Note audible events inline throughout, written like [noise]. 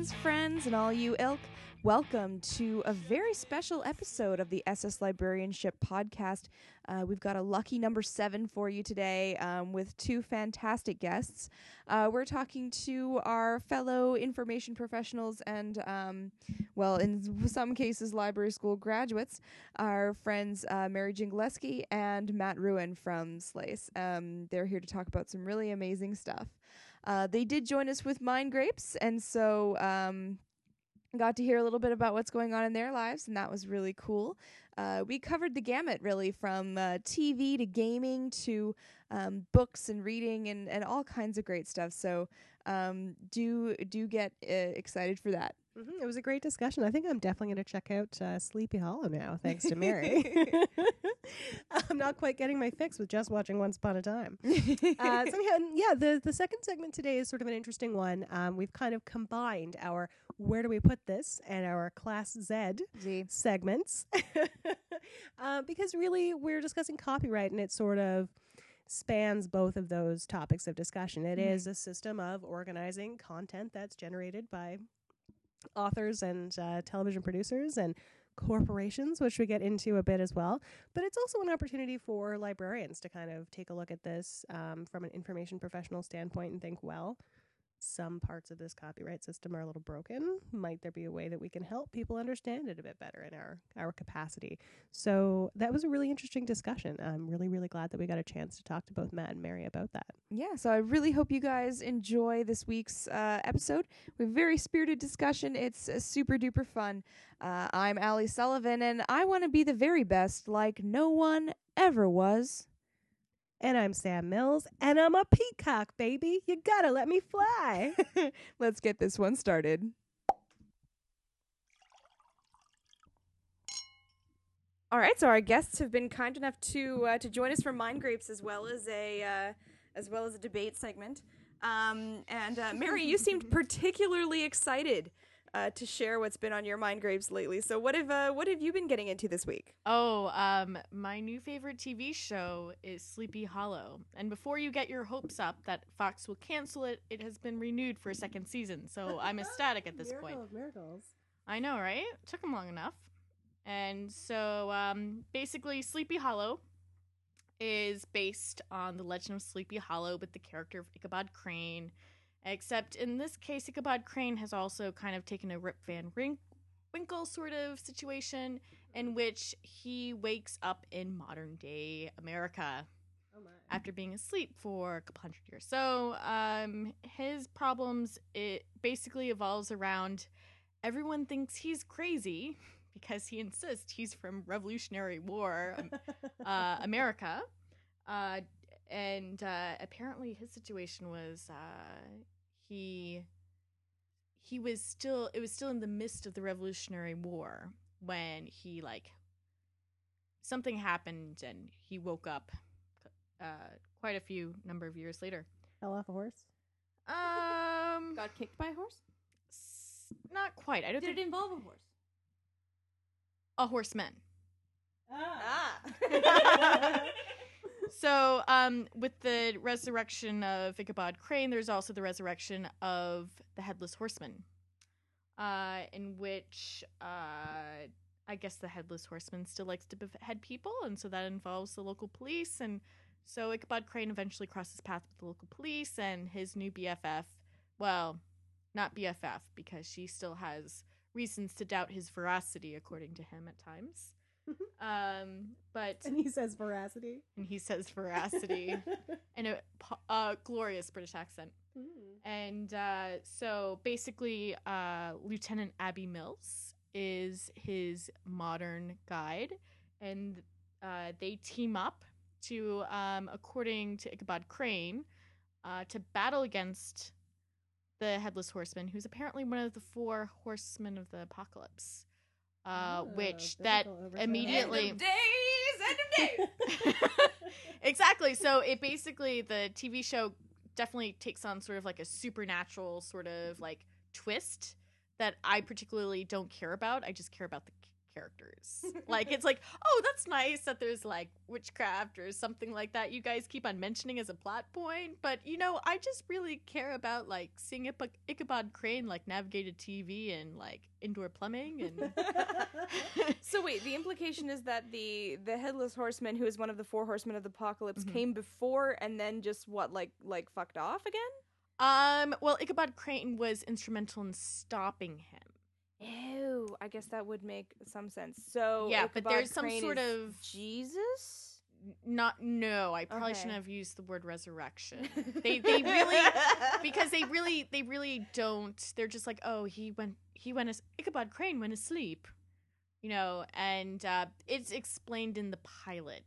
Hello, friends, and all you ilk. Welcome to a very special episode of the SS Librarianship podcast. Uh, we've got a lucky number seven for you today um, with two fantastic guests. Uh, we're talking to our fellow information professionals and, um, well, in some cases, library school graduates, our friends uh, Mary Jingleski and Matt Ruin from Slice. Um, they're here to talk about some really amazing stuff. Uh, they did join us with Mind Grapes, and so um, got to hear a little bit about what's going on in their lives, and that was really cool. Uh, we covered the gamut, really, from uh, TV to gaming to um, books and reading and, and all kinds of great stuff. So um, do do get uh, excited for that. Mm-hmm. It was a great discussion. I think I'm definitely going to check out uh, Sleepy Hollow now, thanks to Mary. [laughs] [laughs] I'm not quite getting my fix with just watching Once Upon a Time. [laughs] uh, so yeah, yeah, the the second segment today is sort of an interesting one. Um, we've kind of combined our where do we put this and our Class Z, Z. segments uh, because really we're discussing copyright and it sort of spans both of those topics of discussion. It is Mhm. a system of organizing content that's generated by authors and uh, television producers and corporations, which we get into a bit as well. But it's also an opportunity for librarians to kind of take a look at this um, from an information professional standpoint and think, well, some parts of this copyright system are a little broken. Might there be a way that we can help people understand it a bit better in our our capacity? So that was a really interesting discussion. I'm really really glad that we got a chance to talk to both Matt and Mary about that. Yeah, so I really hope you guys enjoy this week's uh, episode. We have very spirited discussion. It's uh, super duper fun. Uh, I'm Allie Sullivan, and I want to be the very best, like no one ever was. And I'm Sam Mills, and I'm a peacock, baby. You gotta let me fly. [laughs] Let's get this one started. All right, so our guests have been kind enough to uh, to join us for Mind Grapes as well as a uh, as well as a debate segment. Um, and uh, Mary, you seemed [laughs] particularly excited uh, to share what's been on your Mind grapes lately. So what have uh, what have you been getting into this week? Oh, um, my new favorite TV show is Sleepy Hollow. And before you get your hopes up that Fox will cancel it, it has been renewed for a second season. So I'm [laughs] ecstatic at this point. miracles. I know, right? Took them long enough. And so um, basically, Sleepy Hollow is based on the legend of Sleepy Hollow with the character of Ichabod Crane. Except in this case, Ichabod Crane has also kind of taken a Rip Van Winkle sort of situation in which he wakes up in modern day America Oh my. after being asleep for a couple hundred years. So, um, his problems it basically evolves around everyone thinks he's crazy [laughs] because he insists he's from Revolutionary War um, [laughs] uh, America, uh, and uh, apparently his situation was uh, he he was still it was still in the midst of the Revolutionary War when he like something happened and he woke up uh, quite a few number of years later. Fell off a horse. Um, Got kicked by a horse? s- not quite. I don't Did think it involve a horse? a horseman. Ah. [laughs] [laughs] So, um, with the resurrection of Ichabod Crane, there's also the resurrection of the Headless Horseman, uh, in which uh, I guess the Headless Horseman still likes to behead people, and so that involves the local police. And so Ichabod Crane eventually crosses paths with the local police and his new BFF. Well, not BFF, because she still has reasons to doubt his veracity, according to him at times. [laughs] um, but and he says veracity. and he says veracity [laughs] in a uh, glorious British accent. And uh, so basically, uh, Lieutenant Abbie Mills is his modern guide, and uh, they team up to, um, according to Ichabod Crane, uh, to battle against the Headless Horseman, who's apparently one of the four horsemen of the apocalypse. Uh, Oh, which that immediately End of days, end of days. [laughs] exactly. So it basically the TV show definitely takes on sort of like a supernatural sort of like twist that I particularly don't care about. I just care about the c- characters. like it's like, [laughs] oh, that's nice that there's like witchcraft or something like that. You guys keep on mentioning as a plot point, but you know, I just really care about like seeing Ipa- Ichabod Crane like navigate a TV and like indoor plumbing and [laughs] [laughs] so wait, the implication is that the the headless horseman, who is one of the four horsemen of the apocalypse, Mhm. came before and then just what, like like fucked off again? um. Well, Ichabod Crane was instrumental in stopping him. Oh, I guess that would make some sense. So Yeah, but Ichabod there's some Crane sort is of- Jesus. Not no, I probably Okay. shouldn't have used the word resurrection. [laughs] they they really because they really they really don't they're just like oh he went he went as ichabod crane went asleep you know and uh it's explained in the pilot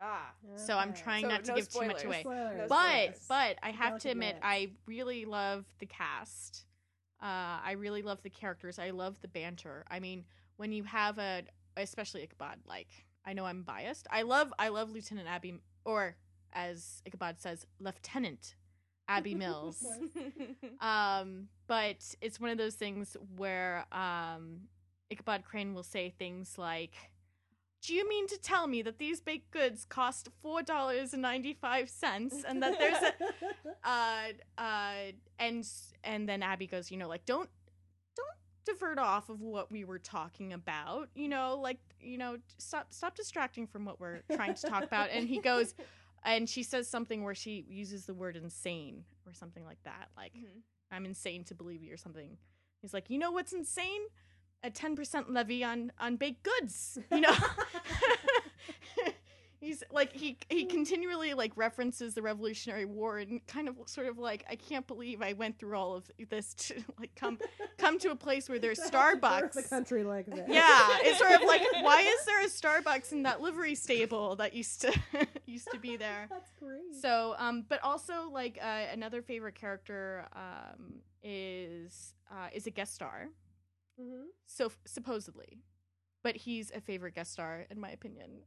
ah. so i'm trying So not to no give too much spoilers. away Spoilers. No but spoilers. but i have to Delicate admit i really love the cast uh i really love the characters. I love the banter. I mean when you have a especially ichabod like i know i'm biased. I love i love lieutenant abbie or as ichabod says lieutenant abbie [laughs] mills. Um, but it's one of those things where um, Ichabod Crane will say things like, "Do you mean to tell me that these baked goods cost four dollars and ninety five cents, and that there's a [laughs] uh, uh, and and then Abbie goes, you know, like don't don't divert off of what we were talking about, you know, like you know, stop stop distracting from what we're trying to talk about." And he goes, [laughs] and she says something where she uses the word insane or something like that, like. Mhm. I'm insane to believe you or something. He's like, you know what's insane? A 10% levy on on baked goods. You know. [laughs] He's like he he continually like references the Revolutionary War and kind of sort of like I can't believe I went through all of this to like come come to a place where there's [laughs] To have to birth Starbucks. a country like that Yeah, it's sort of like [laughs] why is there a Starbucks in that livery stable that used to used to be there? That's great. So, um, but also like uh, another favorite character um, is uh, is a guest star. Mhm. So supposedly, but he's a favorite guest star in my opinion.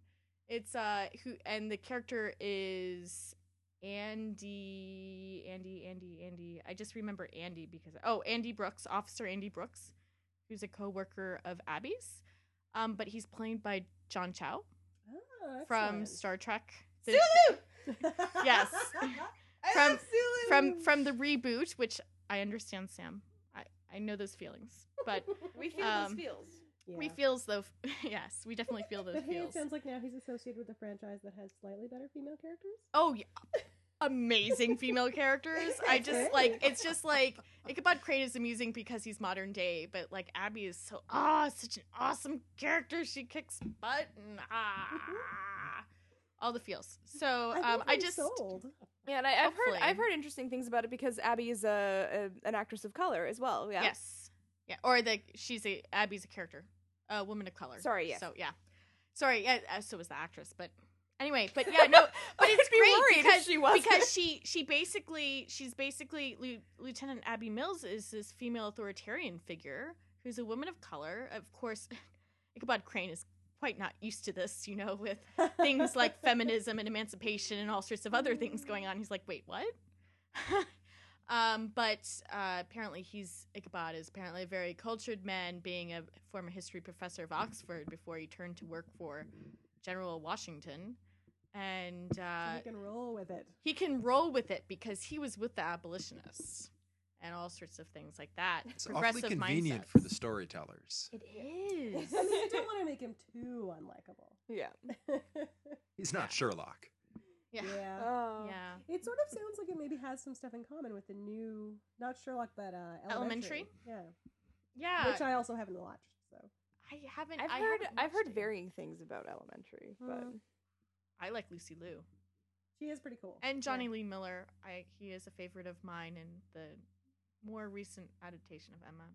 It's uh who and the character is Andy, Andy, Andy, Andy. I just remember Andy because oh Andy Brooks, Officer Andy Brooks, who's a coworker of Abbie's. Um, but he's played by John Cho Oh, from. Star Trek. The- [laughs] Yes. [laughs] From- from from the reboot, which I understand, Sam. I I know those feelings, but [laughs] we feel um, those feels. Yeah. we feels though. [laughs] yes, we definitely feel those But hey, it sounds like now he's associated with a franchise that has slightly better female characters. Oh yeah, amazing female characters. I just like it's just like Ichabod Crane is amusing because he's modern day, but like Abbie is so ah such an awesome character. She kicks butt and ah all the feels. So I, um, I I'm just sold. Yeah, and I, I've heard I've heard interesting things about it because Abbie is a, a an actress of color as well. Yeah. Yes. Yeah. Or the she's a Abbie's a character, a woman of color. Sorry, yes. So yeah. Sorry. Yeah. uh, So was the actress, but anyway. But yeah. No. [laughs] But it's be great because she wasn't. because she she basically she's basically Lieutenant Abbie Mills is this female authoritarian figure who's a woman of color. Of course, [laughs] Ichabod Crane is quite not used to this, you know, with things like [laughs] feminism and emancipation and all sorts of other things going on. He's like, wait, what? [laughs] um, but uh, apparently, he's Ichabod is apparently a very cultured man, being a former history professor of Oxford before he turned to work for General Washington, and So uh, you can roll with it. he can roll with it because he was with the abolitionists and all sorts of things like that. It's awfully convenient mindsets. for the storytellers. It is. I mean, I don't want to make him too unlikable. Yeah. [laughs] He's not Sherlock. yeah. yeah. Oh. Yeah. It sort of sounds like it maybe has some stuff in common with the new, not Sherlock, but uh, Elementary? Yeah, Yeah. which I also haven't watched. So I haven't. I've I heard haven't I've heard it. varying things about Elementary, but Mm. I like Lucy Liu she is pretty cool. and Jonny Yeah. Lee Miller. I he is a favorite of mine in the more recent adaptation of Emma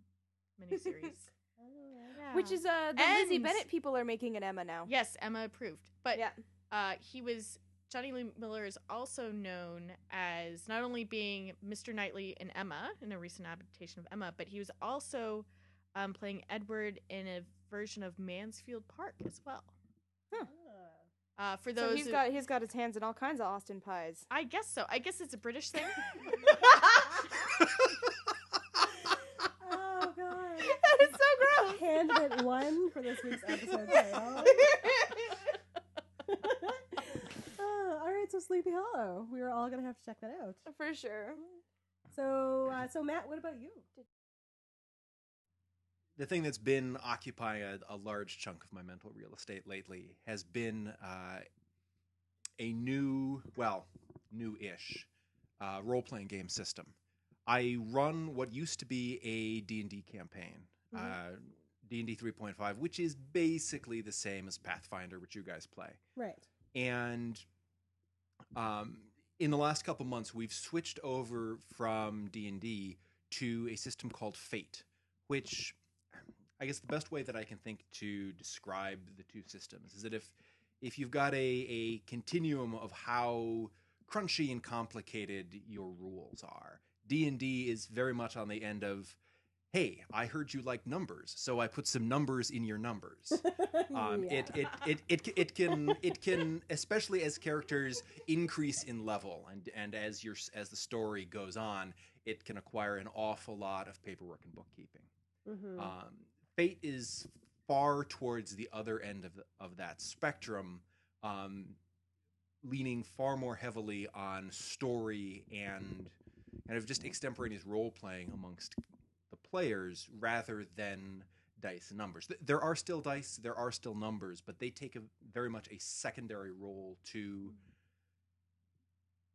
miniseries. [laughs] Oh, yeah. yeah. which is uh the Lizzie And- Bennet people are making an Emma now. yes, Emma approved. But yeah. uh, he was Jonny Lee Miller is also known as not only being Mr. Knightley in Emma in a recent adaptation of Emma, but he was also um, playing Edward in a version of Mansfield Park as well. Ah. Uh, for So those, he's who- got he's got his hands in all kinds of Austen pies. I guess so. I guess it's a British thing. [laughs] [laughs] god. that is so gross. [laughs] Hand bit one, for this week's episode title. [laughs] Uh, all right, so Sleepy Hollow. We are all gonna have to check that out. For sure. So, uh, so Matt, what about you? The thing that's been occupying a, a large chunk of my mental real estate lately has been uh, a new, well, new-ish uh, role-playing game system. I run what used to be a D&D campaign, Mhm. uh, D&D 3.5, which is basically the same as Pathfinder, which you guys play. Right. and um, in the last couple months we've switched over from d&d to a system called fate which i guess the best way that i can think to describe the two systems is that if if you've got a, a continuum of how crunchy and complicated your rules are d&d is very much on the end of hey i heard you like numbers so i put some numbers in your numbers [laughs] um, Yeah. it, it, it, it, it can it can especially as characters increase in level and and as your as the story goes on it can acquire an awful lot of paperwork and bookkeeping Mhm. um, fate is far towards the other end of, the, of that spectrum um, leaning far more heavily on story and kind of just extemporaneous role playing amongst players rather than dice and numbers. There are still dice, there are still numbers, but they take a very much a secondary role to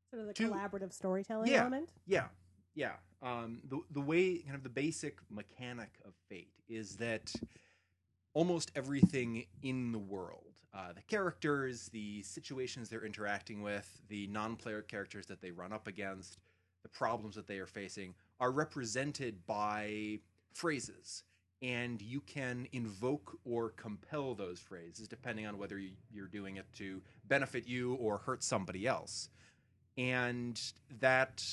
sort of the to- collaborative storytelling Yeah. element. yeah, yeah. Um, the the way kind of the basic mechanic of fate is that almost everything in the world, uh, the characters, the situations they're interacting with, the non-player characters that they run up against, the problems that they are facing, are represented by phrases. And you can invoke or compel those phrases depending on whether you- you're doing it to benefit you or hurt somebody else. And that,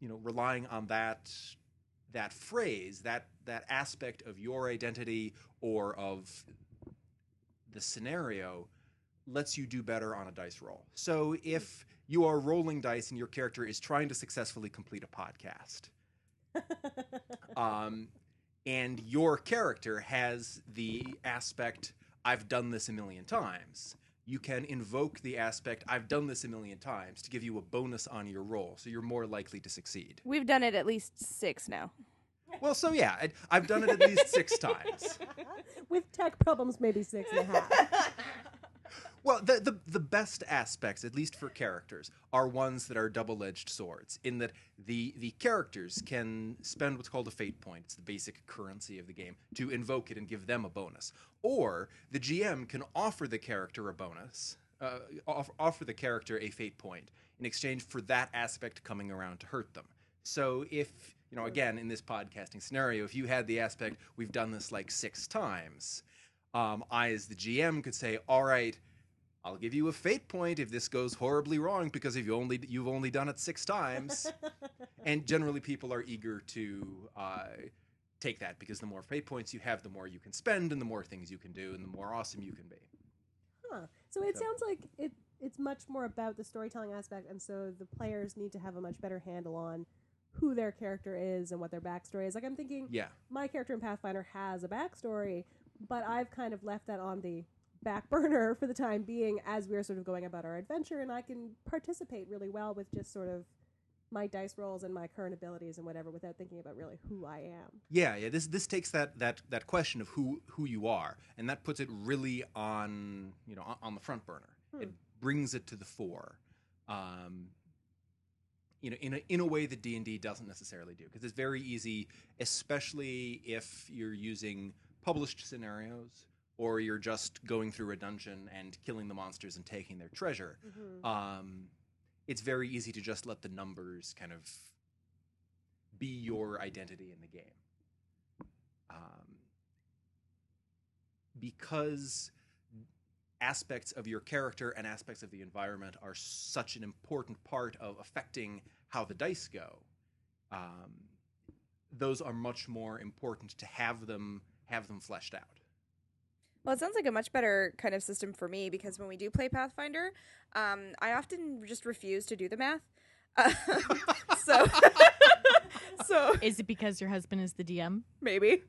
you know, relying on that that phrase, that that aspect of your identity or of the scenario lets you do better on a dice roll. So if you are rolling dice and your character is trying to successfully complete a podcast, [laughs] um, and your character has the aspect I've done this a million times. You can invoke the aspect I've done this a million times to give you a bonus on your roll, so you're more likely to succeed. We've done it at least six now. Well, so yeah, I, I've done it at least six times. [laughs] With tech problems, maybe six and a half. [laughs] Well, the, the the best aspects, at least for characters, are ones that are double-edged swords. In that the the characters can spend what's called a fate point. It's the basic currency of the game to invoke it and give them a bonus. Or the GM can offer the character a bonus, uh, off, offer the character a fate point in exchange for that aspect coming around to hurt them. So if you know, again, in this podcasting scenario, if you had the aspect, we've done this like six times. Um, I, as the GM, could say, "All right, I'll give you a fate point if this goes horribly wrong because if you only you've only done it six times." [laughs] and generally, people are eager to uh, take that because the more fate points you have, the more you can spend, and the more things you can do, and the more awesome you can be. Huh. So it So- sounds like it it's much more about the storytelling aspect, and so the players need to have a much better handle on who their character is and what their backstory is. Like I'm thinking, Yeah, my character in Pathfinder has a backstory, but I've kind of left that on the back burner for the time being as we're sort of going about our adventure, and I can participate really well with just sort of my dice rolls and my current abilities and whatever without thinking about really who I am. yeah, yeah. This this takes that that that question of who who you are, and that puts it really on you know on, on the front burner. Hmm. It brings it to the fore. Um, you know, in a, in a way that D and D doesn't necessarily do, because it's very easy, especially if you're using published scenarios or you're just going through a dungeon and killing the monsters and taking their treasure. Mm-hmm. Um, it's very easy to just let the numbers kind of be your identity in the game. Um, because aspects of your character and aspects of the environment are such an important part of affecting how the dice go. Um, those are much more important to have them have them fleshed out. Well, it sounds like a much better kind of system for me because when we do play Pathfinder, um, I often just refuse to do the math. Uh, [laughs] so, [laughs] so Is it because your husband is the DM? maybe.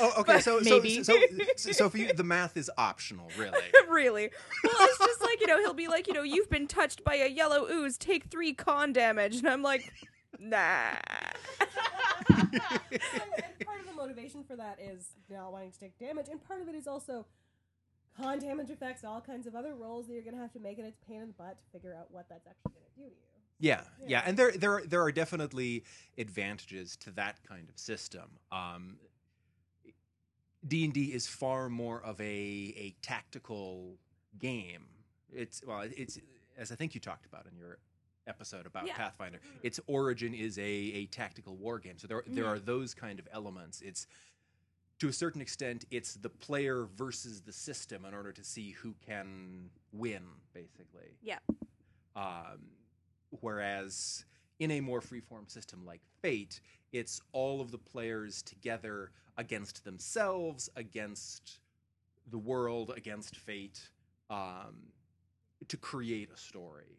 oh, okay. So, Maybe. so, so, so, so for you, the math is optional, really. [laughs] really. Well, it's just like, you know, he'll be like, you know, you've been touched by a yellow ooze, take three con damage. And I'm like, nah. And part of the motivation for that is not wanting to take damage, and part of it is also con damage effects, all kinds of other rolls that you're going to have to make, and it's pain in the butt to figure out what that's actually going to do to you. Yeah, yeah, Yeah. and there there are, there are definitely advantages to that kind of system. Um, D and D is far more of a a tactical game. It's well, it's as I think you talked about in your episode about Yeah. Pathfinder. Its origin is a a tactical war game, so there there Mhm. are those kind of elements. It's to a certain extent, it's the player versus the system in order to see who can win, basically. Yeah. Um, whereas in a more freeform system like Fate, it's all of the players together against themselves, against the world, against Fate, um, to create a story.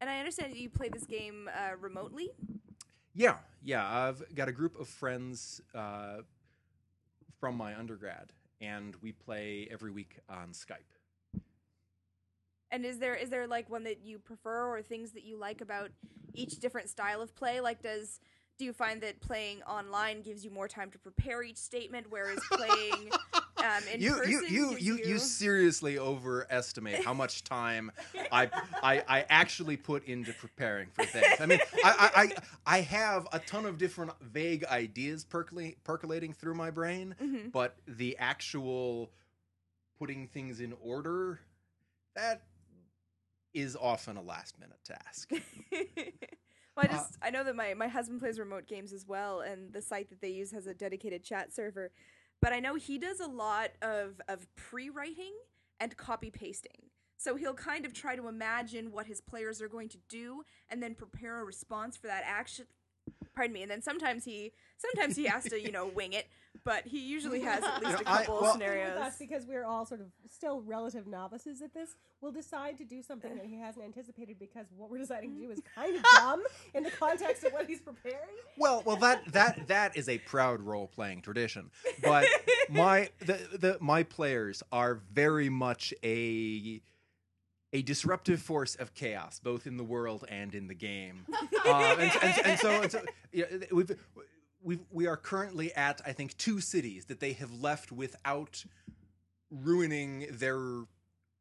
And I understand you play this game uh, remotely. Yeah, yeah. I've got a group of friends uh, from my undergrad, and we play every week on Skype. And is there is there like one that you prefer or things that you like about each different style of play? Like does do you find that playing online gives you more time to prepare each statement, whereas [laughs] playing um, in you, person you, you, you, you seriously overestimate how much time [laughs] I, I, I actually put into preparing for things. I mean, I, I, I, have a ton of different vague ideas percolate, percolating through my brain, Mhm. but the actual putting things in order, that is often a last minute task. [laughs] well, I Uh, just I know that my my husband plays remote games as well, and the site that they use has a dedicated chat server. But I know he does a lot of of pre-writing and copy pasting. So he'll kind of try to imagine what his players are going to do, and then prepare a response for that action. Pardon me. And then sometimes he sometimes he has to you know wing it, but he usually has at least You a know, I- couple well- scenarios. With us, because we're all sort of still relative novices at this, we'll decide to do something that he hasn't anticipated because what we're deciding to do is kind of dumb in the context of what he's preparing. Well, well, that that that is a proud role playing tradition. But my the, the my players are very much a a disruptive force of chaos, both in the world and in the game. Um, [laughs] and, and, and so, and so yeah, we've, we've, we are currently at I think two cities that they have left without ruining their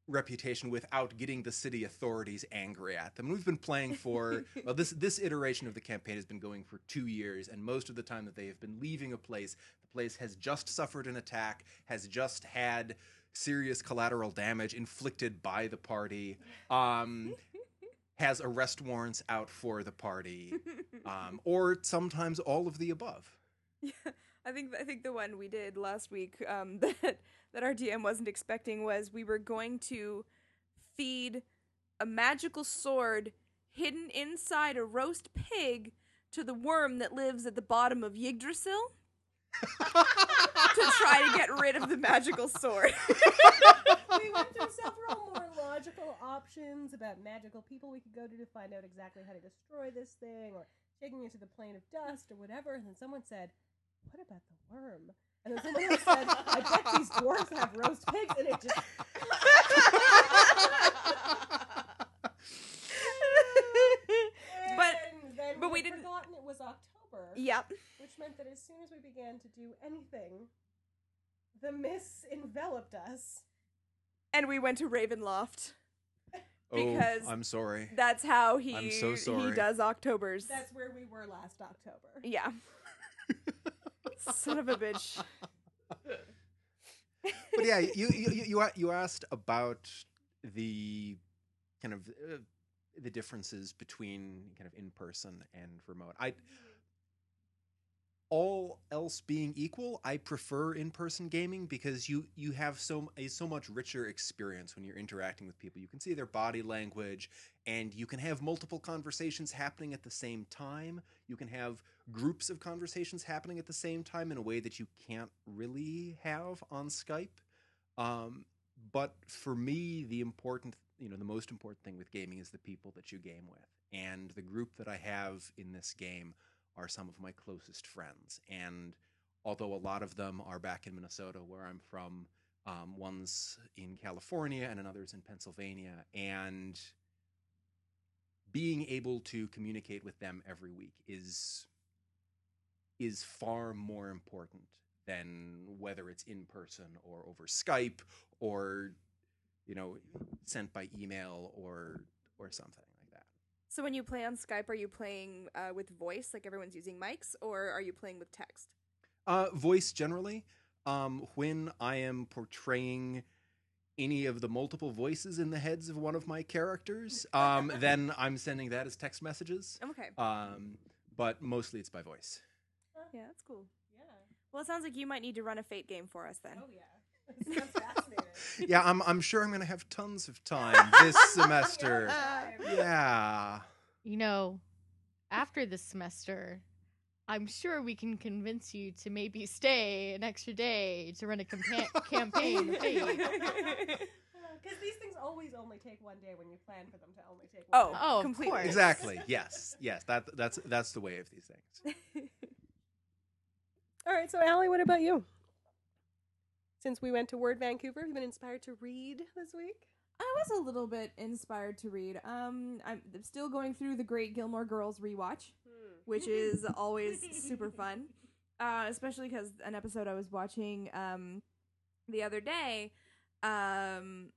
reputation without getting the city authorities angry at them. We've been playing for [laughs] well this this iteration of the campaign has been going for 2 years and most of the time that they have been leaving a place the place has just suffered an attack, has just had serious collateral damage inflicted by the party. Um has arrest warrants out for the party [laughs] um, or sometimes all of the above. Yeah, I think I think the one we did last week um, [laughs] that that our DM wasn't expecting was we were going to feed a magical sword hidden inside a roast pig to the worm that lives at the bottom of Yggdrasil [laughs] to try to get rid of the magical sword. We went through several more logical options about magical people we could go to to find out exactly how to destroy this thing or taking it to the plane of dust or whatever. And then someone said, What about the worm? And then someone else said, I bet these dwarves have roast pigs. And it just. [laughs] But- then but we didn't- forgotten it was October. yep. Which meant that as soon as we began to do anything, the mist enveloped us. And we went to Ravenloft. oh, Because I'm sorry. That's how he I'm so sorry. he does October's. That's where we were last October. yeah. [laughs] Son of a bitch. but yeah, you you you you, you asked about the kind of uh, the differences between kind of in person and remote. I all else being equal, I prefer in-person gaming because you you have so a so much richer experience when you're interacting with people. You can see their body language and you can have multiple conversations happening at the same time. You can have groups of conversations happening at the same time in a way that you can't really have on Skype. Um, but for me, the important, you know, the most important thing with gaming is the people that you game with. And the group that I have in this game are some of my closest friends. And although a lot of them are back in Minnesota, where I'm from. Um, one's in California and another's in Pennsylvania, and being able to communicate with them every week is is far more important than whether it's in person or over Skype or you know sent by email or or something. So when you play on Skype, are you playing uh, with voice, like everyone's using mics, or are you playing with text? Uh, voice generally. Um, when I am portraying any of the multiple voices in the heads of one of my characters, [laughs] um, then I'm sending that as text messages. Okay. Um, but mostly it's by voice. Yeah, that's cool. Yeah. Well, it sounds like you might need to run a Fate game for us then. Oh yeah. Sounds fascinating. [laughs] Yeah, I'm, I'm sure I'm going to have tons of time this [laughs] semester. Yeah. You know, after this semester, I'm sure we can convince you to maybe stay an extra day to run a campa- [laughs] campaign. Because these things always only take one day when you plan for them to only take one Oh, day. Oh, of completely. course. Exactly. Yes. Yes. That that's that's the way of these things. All right, so Allie, what about you? Since we went to Word Vancouver, have you been inspired to read this week? I was a little bit inspired to read. Um, I'm still going through the Great Gilmore Girls rewatch, which is [laughs] always super fun. Uh, especially because an episode I was watching um, the other day, um,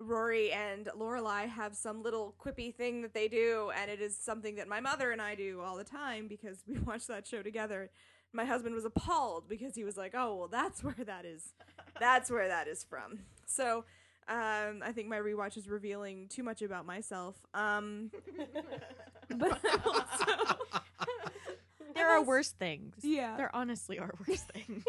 Rory and Lorelai have some little quippy thing that they do, and it is something that my mother and I do all the time because we [laughs] watch that show together. My husband was appalled because he was like, "Oh, well, that's [laughs] where that is. That's where that is from." So, um, I think my rewatch is revealing too much about myself. Um, [laughs] but also, [laughs] There are worse things. yeah. There honestly are worse things.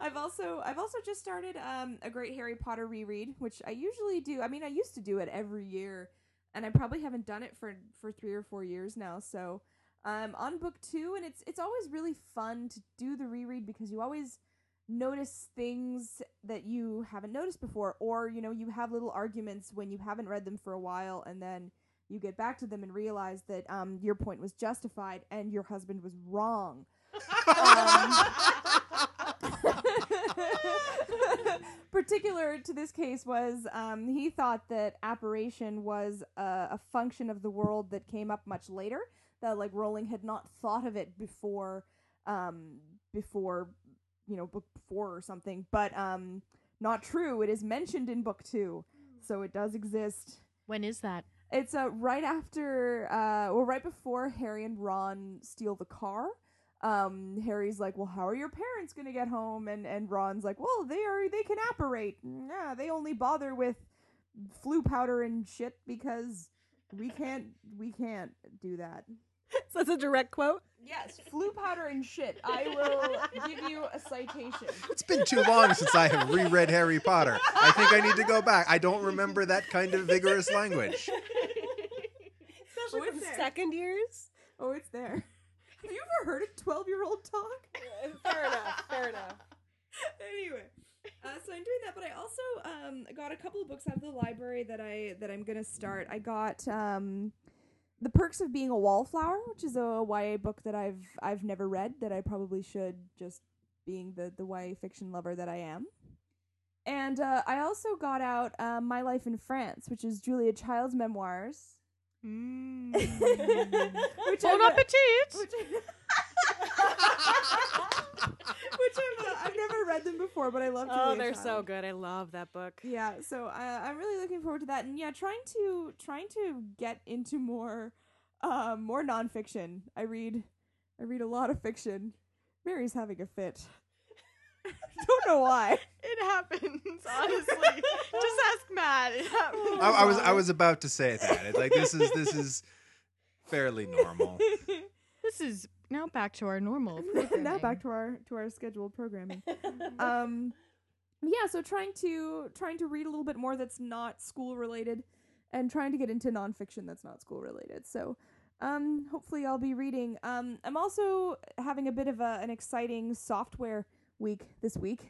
I've also I've also just started um, a great Harry Potter reread, which I usually do. I mean, I used to do it every year, and I probably haven't done it for for three or four years now. So I'm on book two, and it's it's always really fun to do the reread because you always notice things that you haven't noticed before, or you know you have little arguments when you haven't read them for a while, and then you get back to them and realize that um, your point was justified and your husband was wrong. [laughs] Particular to this case was um, he thought that apparition was a, a function of the world that came up much later. That like Rowling had not thought of it before, um, before you know book four or something. But um, not true. It is mentioned in book two, so it does exist. when is that? It's uh, right after, uh, well, right before Harry and Ron steal the car. Um, Harry's like, "Well, how are your parents gonna get home?" And and Ron's like, "Well, they are. They can apparate. Yeah, they only bother with Floo powder and shit because we can't. We can't do that." [laughs] So that's a direct quote. Yes, Floo powder and shit. I will give you a citation. It's been too long since I have reread Harry Potter. I think I need to go back. I don't remember that kind of vigorous language. Especially it's from second years. Oh, it's there. Have you ever heard a twelve-year-old talk? [laughs] fair enough. Fair enough. anyway, uh, so I'm doing that, but I also um, got a couple of books out of the library that I that I'm gonna start. I got um, the Perks of Being a Wallflower, which is a YA book that I've I've never read that I probably should, just being the the YA fiction lover that I am. And uh, I also got out uh, My Life in France, which is Julia Child's memoirs. Mm. [laughs] which bon appetit! which, [laughs] [laughs] which I've, uh, I've never read them before, but I love. Oh, they're so good. I love that book. Yeah, so uh, I'm really looking forward to that, and yeah, trying to trying to get into more, um, more nonfiction. I read, I read a lot of fiction. Mary's having a fit. [laughs] Don't know why. It happens, honestly. [laughs] Just ask Matt. It happens. I, I was I was about to say that. It's like this is this is fairly normal. [laughs] This is now back to our normal. [laughs] now programming. back to our to our scheduled programming. [laughs] um yeah so trying to trying to read a little bit more that's not school related and trying to get into nonfiction that's not school related so um hopefully i'll be reading um i'm also having a bit of a, an exciting software week this week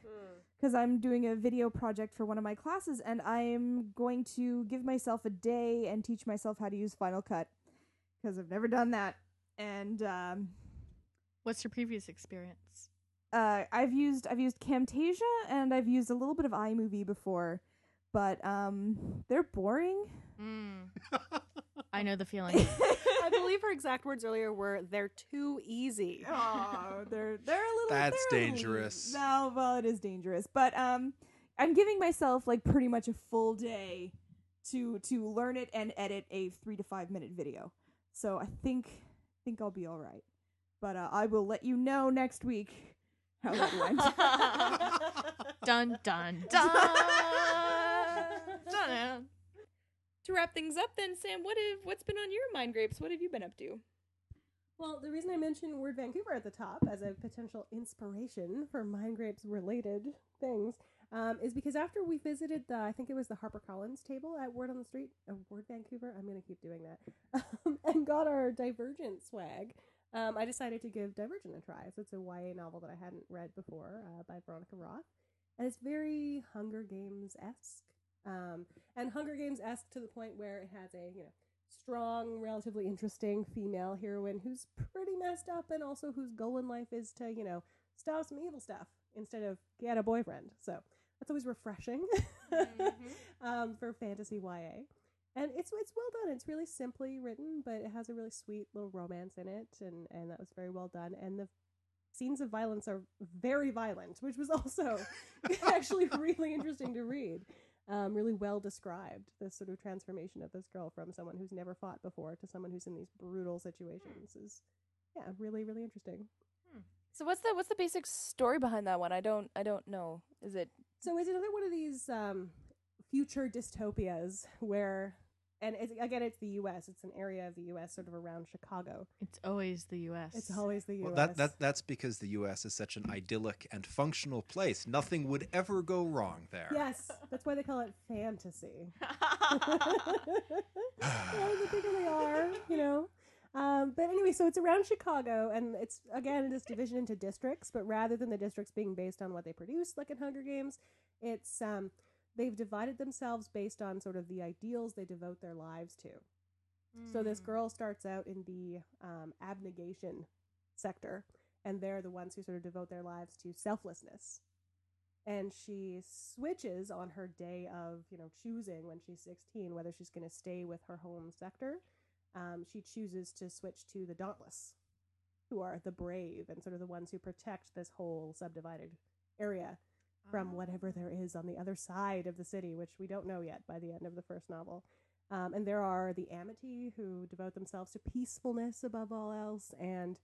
because i'm doing a video project for one of my classes and i'm going to give myself a day and teach myself how to use final cut because i've never done that and um What's your previous experience? Uh, I've used I've used Camtasia and I've used a little bit of iMovie before, but um, they're boring. Mm. [laughs] I know the [laughs] feeling. I believe her exact words earlier were "they're too easy." oh, they're they're a little. That's they're little- dangerous. No, well, it is dangerous, but um, I'm giving myself like pretty much a full day to to learn it and edit a three to five minute video. So I think think I'll be all right. But uh, I will let you know next week how that went. [laughs] dun [laughs] dun dun. dun. to wrap things up, then Sam, what have what's been on your mind grapes? What have you been up to? Well, the reason I mentioned Word Vancouver at the top as a potential inspiration for Mind Grapes related things um, is because after we visited the, I think it was the HarperCollins table at Word on the Street, uh, Word Vancouver, I'm going to keep doing that, [laughs] um, and got our Divergent swag, um, I decided to give Divergent a try. So it's a YA novel that I hadn't read before uh, by Veronica Roth. And it's very Hunger Games esque. Um, and Hunger Games esque to the point where it has a, you know, strong, relatively interesting female heroine who's pretty messed up and also whose goal in life is to, you know, stop some evil stuff instead of get a boyfriend. So that's always refreshing [laughs] um, for fantasy YA. And it's it's well done. It's really simply written, but it has a really sweet little romance in it, and, and that was very well done. And the scenes of violence are very violent, which was [laughs] also [laughs] actually really interesting to read um, really well described this sort of transformation of this girl from someone who's never fought before to someone who's in these brutal situations is yeah really really interesting So what's the what's the basic story behind that one? I don't I don't know. Is it so it's another one of these um, future dystopias where and it's, again it's the us it's an area of the us sort of around chicago It's always the U.S. it's always the us Well, that, that that's because the U.S. is such an idyllic and functional place. Nothing would ever go wrong there. yes that's why they call it fantasy [laughs] [laughs] yeah, they are, you know. Um, but anyway, so it's around Chicago, and it's again this division into districts. But rather than the districts being based on what they produce, like in Hunger Games, it's um, they've divided themselves based on sort of the ideals they devote their lives to. So this Mm. girl starts out in the um, abnegation sector, and they're the ones who sort of devote their lives to selflessness. And she switches on her day of, you know, choosing when she's 16 whether she's going to stay with her home sector. Um, she chooses to switch to the Dauntless, who are the brave and sort of the ones who protect this whole subdivided area from whatever there is on the other side of the city, which we don't know yet by the end of the first novel. Um, and there are the Amity, who devote themselves to peacefulness above all else, and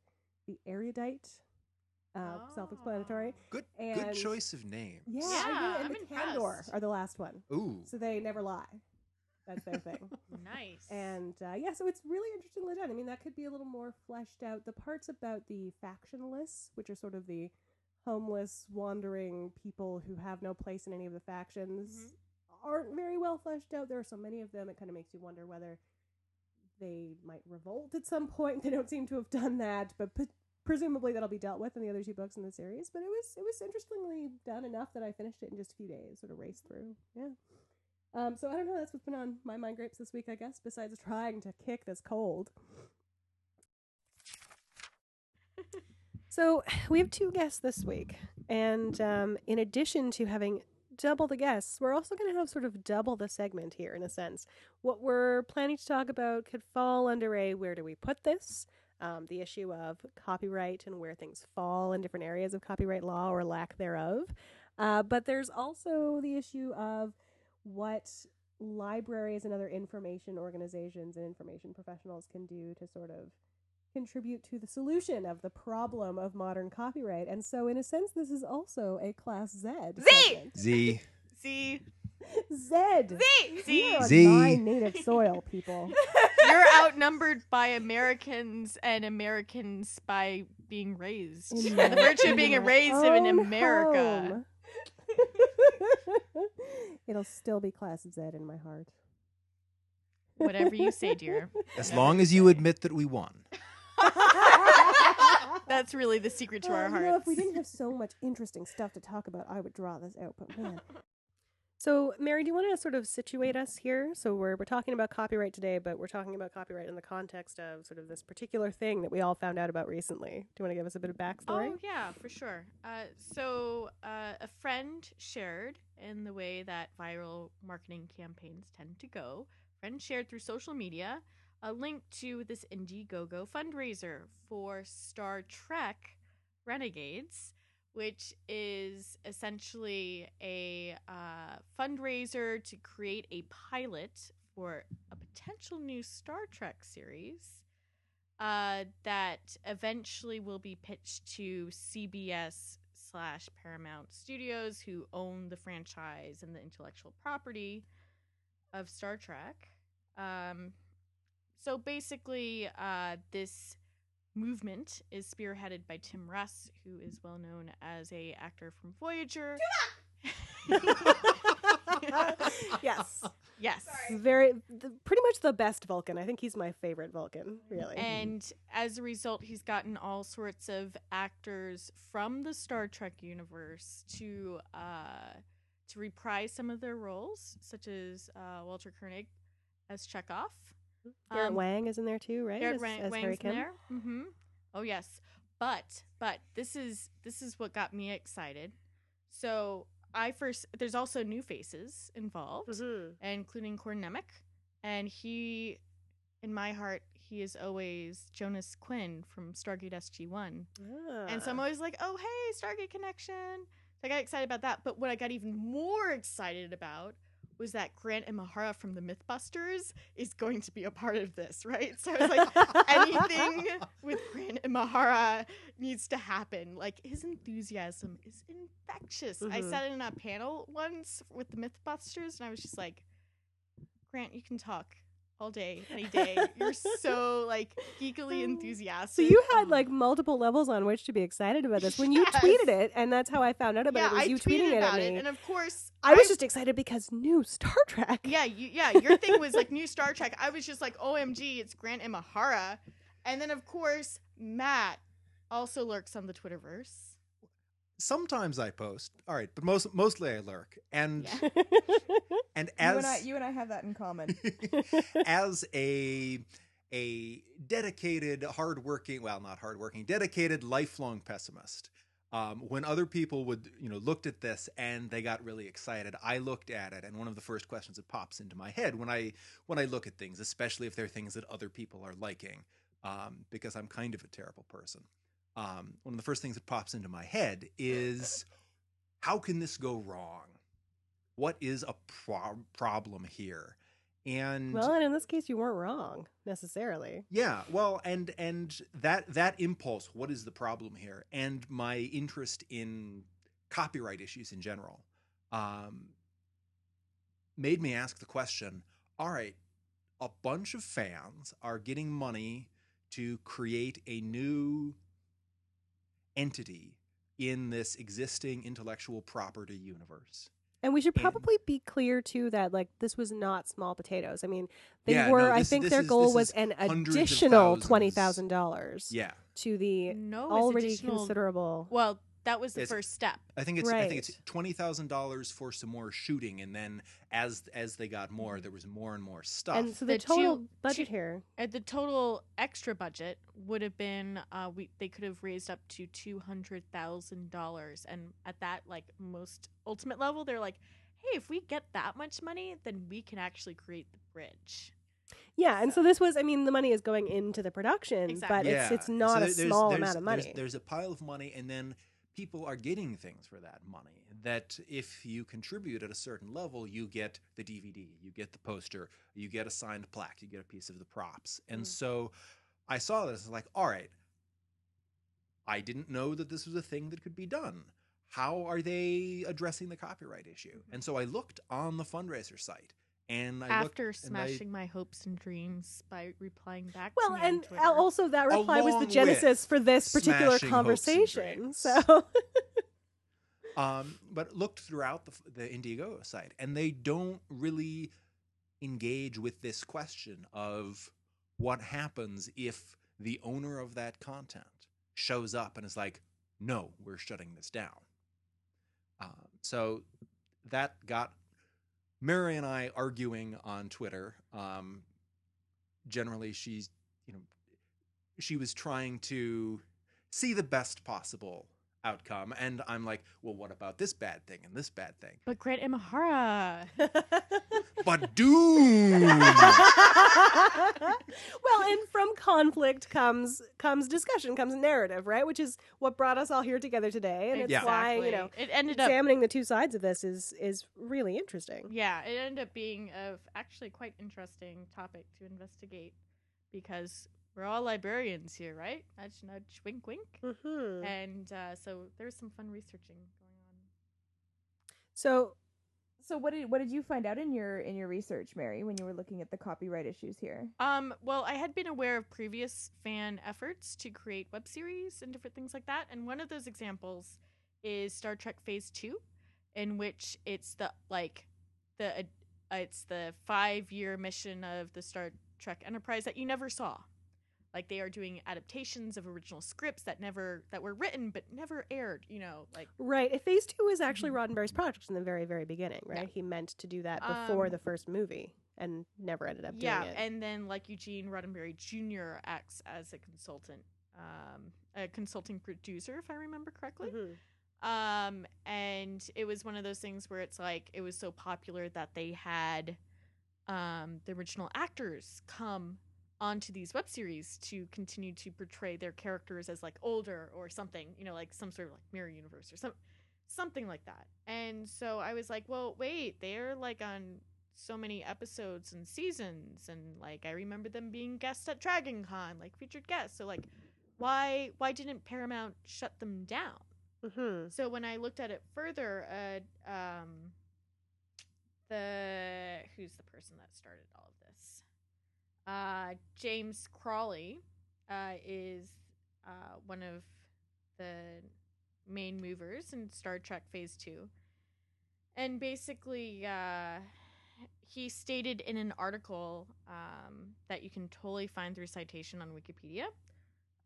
the Erudite, uh, self-explanatory. Good And- good choice of name. Yeah, Yeah, I really- I'm and the Candor are the last one, Ooh. so they never lie. That's their thing. [laughs] Nice. And uh, yeah, so it's really interestingly done. I mean, that could be a little more fleshed out. The parts about the factionless, which are sort of the homeless, wandering people who have no place in any of the factions, aren't very well fleshed out. There are so many of them, it kind of makes you wonder whether they might revolt at some point. [laughs] They don't seem to have done that, but p- presumably that'll be dealt with in the other two books in the series. But it was it was interestingly done enough that I finished it in just a few days, sort of raced through. Yeah. Um, so I don't know. That's what's been on my mind grapes this week, I guess. Besides trying to kick this cold. So [sighs] we have two guests this week, and um, in addition to having double the guests, we're also going to have sort of double the segment here, in a sense. What we're planning to talk about could fall under a where do we put this? Um, the issue of copyright and where things fall in different areas of copyright law or lack thereof. Uh, but there's also the issue of what libraries and other information organizations and information professionals can do to sort of contribute to the solution of the problem of modern copyright. And so, in a sense, this is also a Class Z. segment. Z. See, Z. [laughs] see, see. We are on Z. non-native soil, people. [laughs] You're outnumbered by Americans and Americans by being raised. In By the my- virtue of in being my raised in own America. home. [laughs] It'll still be Class Z in my heart. Whatever you say, dear. As long as you admit that we won. [laughs] That's really the secret to Uh, our you know, hearts. if we didn't have so much interesting stuff to talk about, I would draw this out. But man, So, Mary, do you want to sort of situate us here? So, we're, we're talking about copyright today, but we're talking about copyright in the context of sort of this particular thing that we all found out about recently. Do you want to give us a bit of backstory? Oh yeah, for sure. Uh, so uh, a friend shared in the way that viral marketing campaigns tend to go. Friend shared through social media a link to this Indiegogo fundraiser for Star Trek Renegades, which is essentially a uh, fundraiser to create a pilot for a potential new Star Trek series uh, that eventually will be pitched to CBS slash Paramount Studios, who own the franchise and the intellectual property of Star Trek. Um, so basically, uh, this movement is spearheaded by Tim Russ, who is well known as a actor from Voyager. [laughs] yes. yes. Very, the, pretty much the best Vulcan. I think he's my favorite Vulcan, really. And as a result, he's gotten all sorts of actors from the Star Trek universe to uh, to reprise some of their roles, such as uh, Walter Koenig as Chekov. Garrett Um, Wang is in there too, right? Garrett As- Wang- as Wang's Harry in there. Mm-hmm. Oh yes, but but this is this is what got me excited. So I first there's also new faces involved Mhm. including Corin Nemec. And he, in my heart, he is always Jonas Quinn from Stargate SG1. And so I'm Ah. always like, oh, hey, Stargate Connection. So I got excited about that. But what I got even more excited about was that Grant Imahara from the Mythbusters is going to be a part of this, right? So I was like, anything [laughs] with Grant Imahara needs to happen. Like his enthusiasm is infectious. I Mhm. sat in a panel once with the Mythbusters, and I was just like, Grant, you can talk all day, any day. You're so like geekily [laughs] enthusiastic. So you had um, like multiple levels on which to be excited about this when you [laughs] tweeted it, and that's how I found out about yeah, it. Was I you tweeted tweeting it about at it, and of course, I was just excited because new [laughs] Star Trek. yeah, you, yeah. Your thing was like new Star Trek. I was just like, OMG, it's Grant Imahara, and then of course Matt also lurks on the Twitterverse. Sometimes I post. All right, but most mostly I lurk. And Yeah. [laughs] and you and I, as you and I have that in common. [laughs] as a a dedicated, hardworking, well, not hardworking, dedicated, lifelong pessimist. Um, when other people would, you know, looked at this and they got really excited, I looked at it, and one of the first questions that pops into my head when I when I look at things, especially if they're things that other people are liking, um, because I'm kind of a terrible person. Um, one of the first things that pops into my head is, how can this go wrong? What is a pro- problem here? And well, and in this case, you weren't wrong necessarily. yeah, well, and and that that impulse, what is the problem here? And my interest in copyright issues in general, um, made me ask the question: All right, a bunch of fans are getting money to create a new entity in this existing intellectual property universe. And we should And- probably be clear too that like this was not small potatoes. I mean, they Yeah, no, were. I think their is- goal was an additional twenty thousand dollars Yeah, to the No, already considerable. Well, that was the It's- first step. I think it's I think it's twenty thousand dollars for some more shooting, and then as as they got more, there was more and more stuff. and so the, The total two- budget two- here. Uh, the total extra budget would have been uh, we they could have raised up to two hundred thousand dollars, and at that like most ultimate level, they're like, hey, if we get that much money, then we can actually create the bridge. Yeah, and so this was. I mean, the money is going into the production, but Exactly. it's it's So not a there- there's- small there's- amount of money. There's, there's a pile of money, and then people are getting things for that money. That if you contribute at a certain level, you get the DVD, you get the poster, you get a signed plaque, you get a piece of the props. And Mm. so I saw this like, all right, I didn't know that this was a thing that could be done. How are they addressing the copyright issue? Mm-hmm. And so I looked on the fundraiser site, and I looked After and I- smashing my hopes and dreams by replying back well, to me and on also that reply was the genesis for this particular smashing hopes and conversation. So [laughs] um, but looked throughout the, the Indiegogo site, and they don't really engage with this question of what happens if the owner of that content shows up and is like, "No, we're shutting this down." Um, so that got Mary and I arguing on Twitter. Um, generally, she's you know she was trying to see the best possible outcome, and I'm like, well, what about this bad thing and this bad thing? But Grant Imahara. [laughs] But [laughs] doom. well, and from conflict comes comes discussion, comes narrative, right? Which is what brought us all here together today, and it's why you know it ended up. examining the two sides of this is is really interesting. Yeah, it ended up being a actually quite interesting topic to investigate because we're all librarians here, right? Nudge, nudge, wink, wink. Mm-hmm. And uh, so there's some fun researching going on. So So what did what did you find out in your in your research, Mary, when you were looking at the copyright issues here? Um, well, I had been aware of previous fan efforts to create web series and different things like that, and one of those examples is Star Trek Phase Two, in which it's the like the uh, it's the five year mission of the Star Trek Enterprise that you never saw. Like they are doing adaptations of original scripts that never that were written but never aired. You know, like right, if Phase Two was actually Mhm. Roddenberry's project in the very very beginning, right? Yeah. He meant to do that before Um, the first movie and never ended up yeah, doing it. and then like Eugene Roddenberry Jr. acts as a consultant, um, a consulting producer, if I remember correctly. Mhm. Um, and it was one of those things where it's like it was so popular that they had um, the original actors come onto these web series to continue to portray their characters as like older or something, you know, like some sort of like mirror universe or some something like that. And so I was like, well, wait, they're like on so many episodes and seasons and like I remember them being guests at Dragon Con, like featured guests. So like why why didn't Paramount shut them down? Mhm. So when I looked at it further, uh, um, the who's the person that started all? Uh, James Cawley uh, is uh, one of the main movers in Star Trek Phase Two, and basically, uh, he stated in an article um, that you can totally find through citation on Wikipedia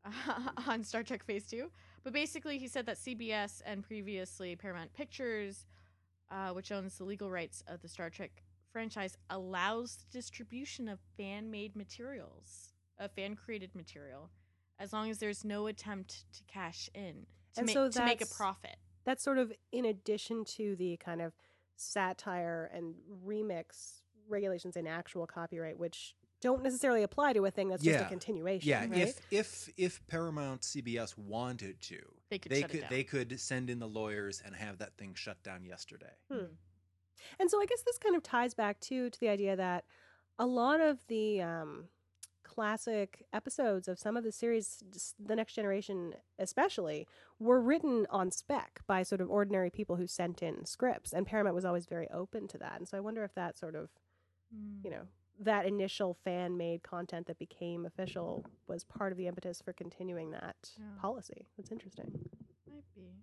[laughs] on Star Trek Phase Two. But basically, he said that CBS and previously Paramount Pictures, uh, which owns the legal rights of the Star Trek franchise, allows the distribution of fan made materials, of fan created material, as long as there's no attempt to cash in, to, And ma- so to make a profit. That's sort of in addition to the kind of satire and remix regulations in actual copyright, which don't necessarily apply to a thing that's just a continuation. Yeah, right? if if if Paramount CBS wanted to, They could they shut it could down. they could send in the lawyers and have that thing shut down yesterday. Hmm. And so I guess this kind of ties back to to the idea that a lot of the um, classic episodes of some of the series, the Next Generation especially, were written on spec by sort of ordinary people who sent in scripts, and Paramount was always very open to that. And so I wonder if that sort of Mm. you know that initial fan made content that became official was part of the impetus for continuing that Yeah. policy. That's interesting. Might be.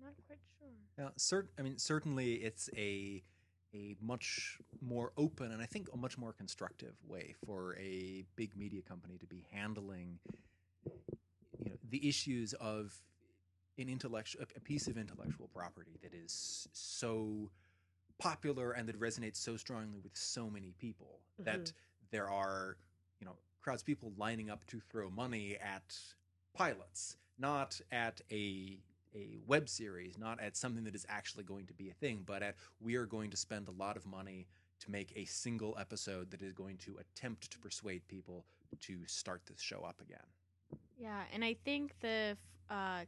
Not quite sure. Now, cert- I mean, certainly it's a a much more open and I think a much more constructive way for a big media company to be handling, you know, the issues of an intellectual a piece of intellectual property that is so popular and that resonates so strongly with so many people that mm-hmm. there are you know crowds of people lining up to throw money at pilots not at a a web series not at something that is actually going to be a thing but at we are going to spend a lot of money to make a single episode that is going to attempt to persuade people to start this show up again Yeah, and I think the f- uh,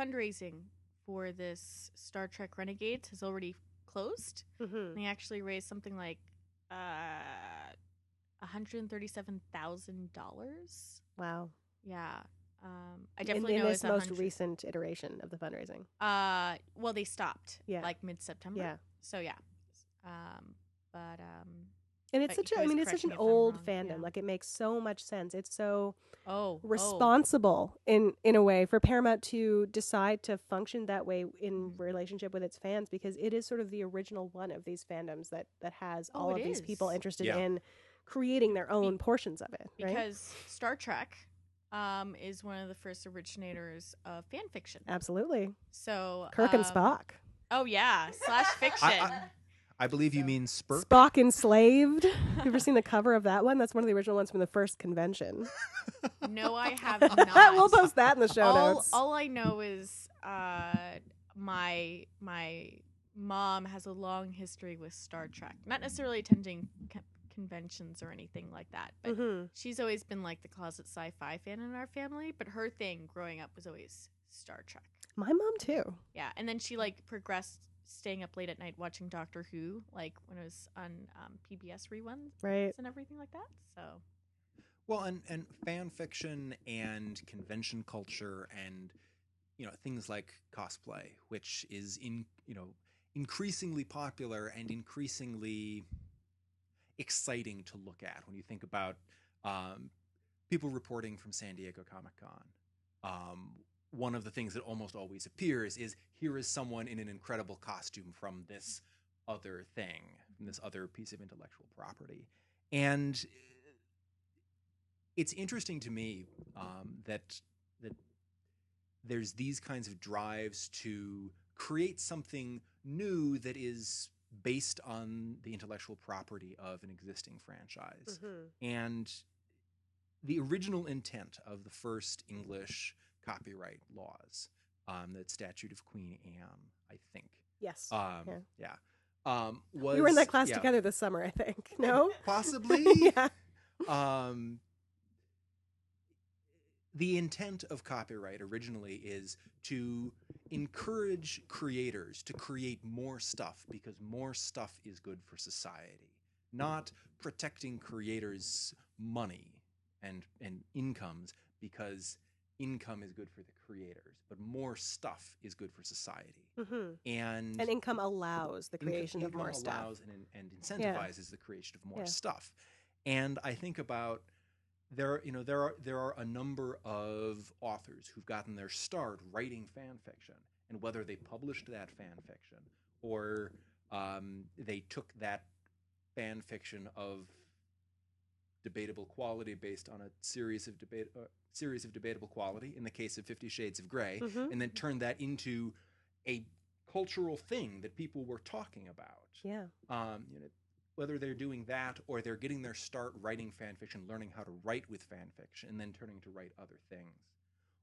fundraising for this Star Trek Renegades has already closed. Mm-hmm. They actually raised something like uh, $137,000. Wow. Yeah. Um, I definitely in, know this it's most hundred- recent iteration of the fundraising. Uh, well, they stopped. Yeah. Like mid September. Yeah. So yeah. Um, but um, And it's But such a, I mean, it's such an old fandom. yeah. Like it makes so much sense. It's so oh, oh. responsible in in a way for Paramount to decide to function that way in Mm-hmm. relationship with its fans because it is sort of the original one of these fandoms that that has Oh, all of it these people interested Yeah. in creating their own portions of it. Right? because Star Trek um, is one of the first originators of fan fiction. Absolutely, So Kirk and um, Spock. Oh yeah, slash [laughs] fiction. I, I believe you mean Spirk. Spock enslaved. you ever seen the cover of that one? That's one of the original ones from the first convention. [laughs] No, I have [laughs] not. we'll post that in the show all, notes. all I know is uh, my my mom has a long history with Star Trek. Not necessarily attending co- conventions or anything like that, but Mhm. she's always been like the closet sci-fi fan in our family. But her thing growing up was always Star Trek. My mom too. Yeah, and then she like progressed, staying up late at night watching Doctor Who, like when it was on um, PBS reruns Right. and everything like that. So Well, and and fan fiction and convention culture and you know things like cosplay, which is in you know increasingly popular and increasingly exciting to look at when you think about um, people reporting from San Diego Comic Con. Um, one of the things that almost always appears is here is someone in an incredible costume from this other thing, from this other piece of intellectual property, and it's interesting to me um, that that there's these kinds of drives to create something new that is based on the intellectual property of an existing franchise. Mm-hmm. And the original intent of the first English copyright laws, um, that Statute of Queen Anne, I think, Yes. um, Yeah. yeah, um, was we were in that class yeah, together this summer, I think. [laughs] No? possibly. [laughs] yeah. um, the intent of copyright originally is to encourage creators to create more stuff because more stuff is good for society, not protecting creators' money and and incomes because income is good for the creators, but more stuff is good for society. hmm And And income allows the creation of income more stuff. allows and, and incentivizes the creation of more Yeah. stuff. And I think about there, you know, there are there are a number of authors who've gotten their start writing fan fiction, and whether they published that fan fiction or um, they took that fan fiction of debatable quality based on a series of debate uh, series of debatable quality in the case of 50 shades of gray Mhm. and then turned that into a cultural thing that people were talking about Yeah. um, you know, whether they're doing that or they're getting their start writing fan fiction, learning how to write with fan fiction, and then turning to write other things,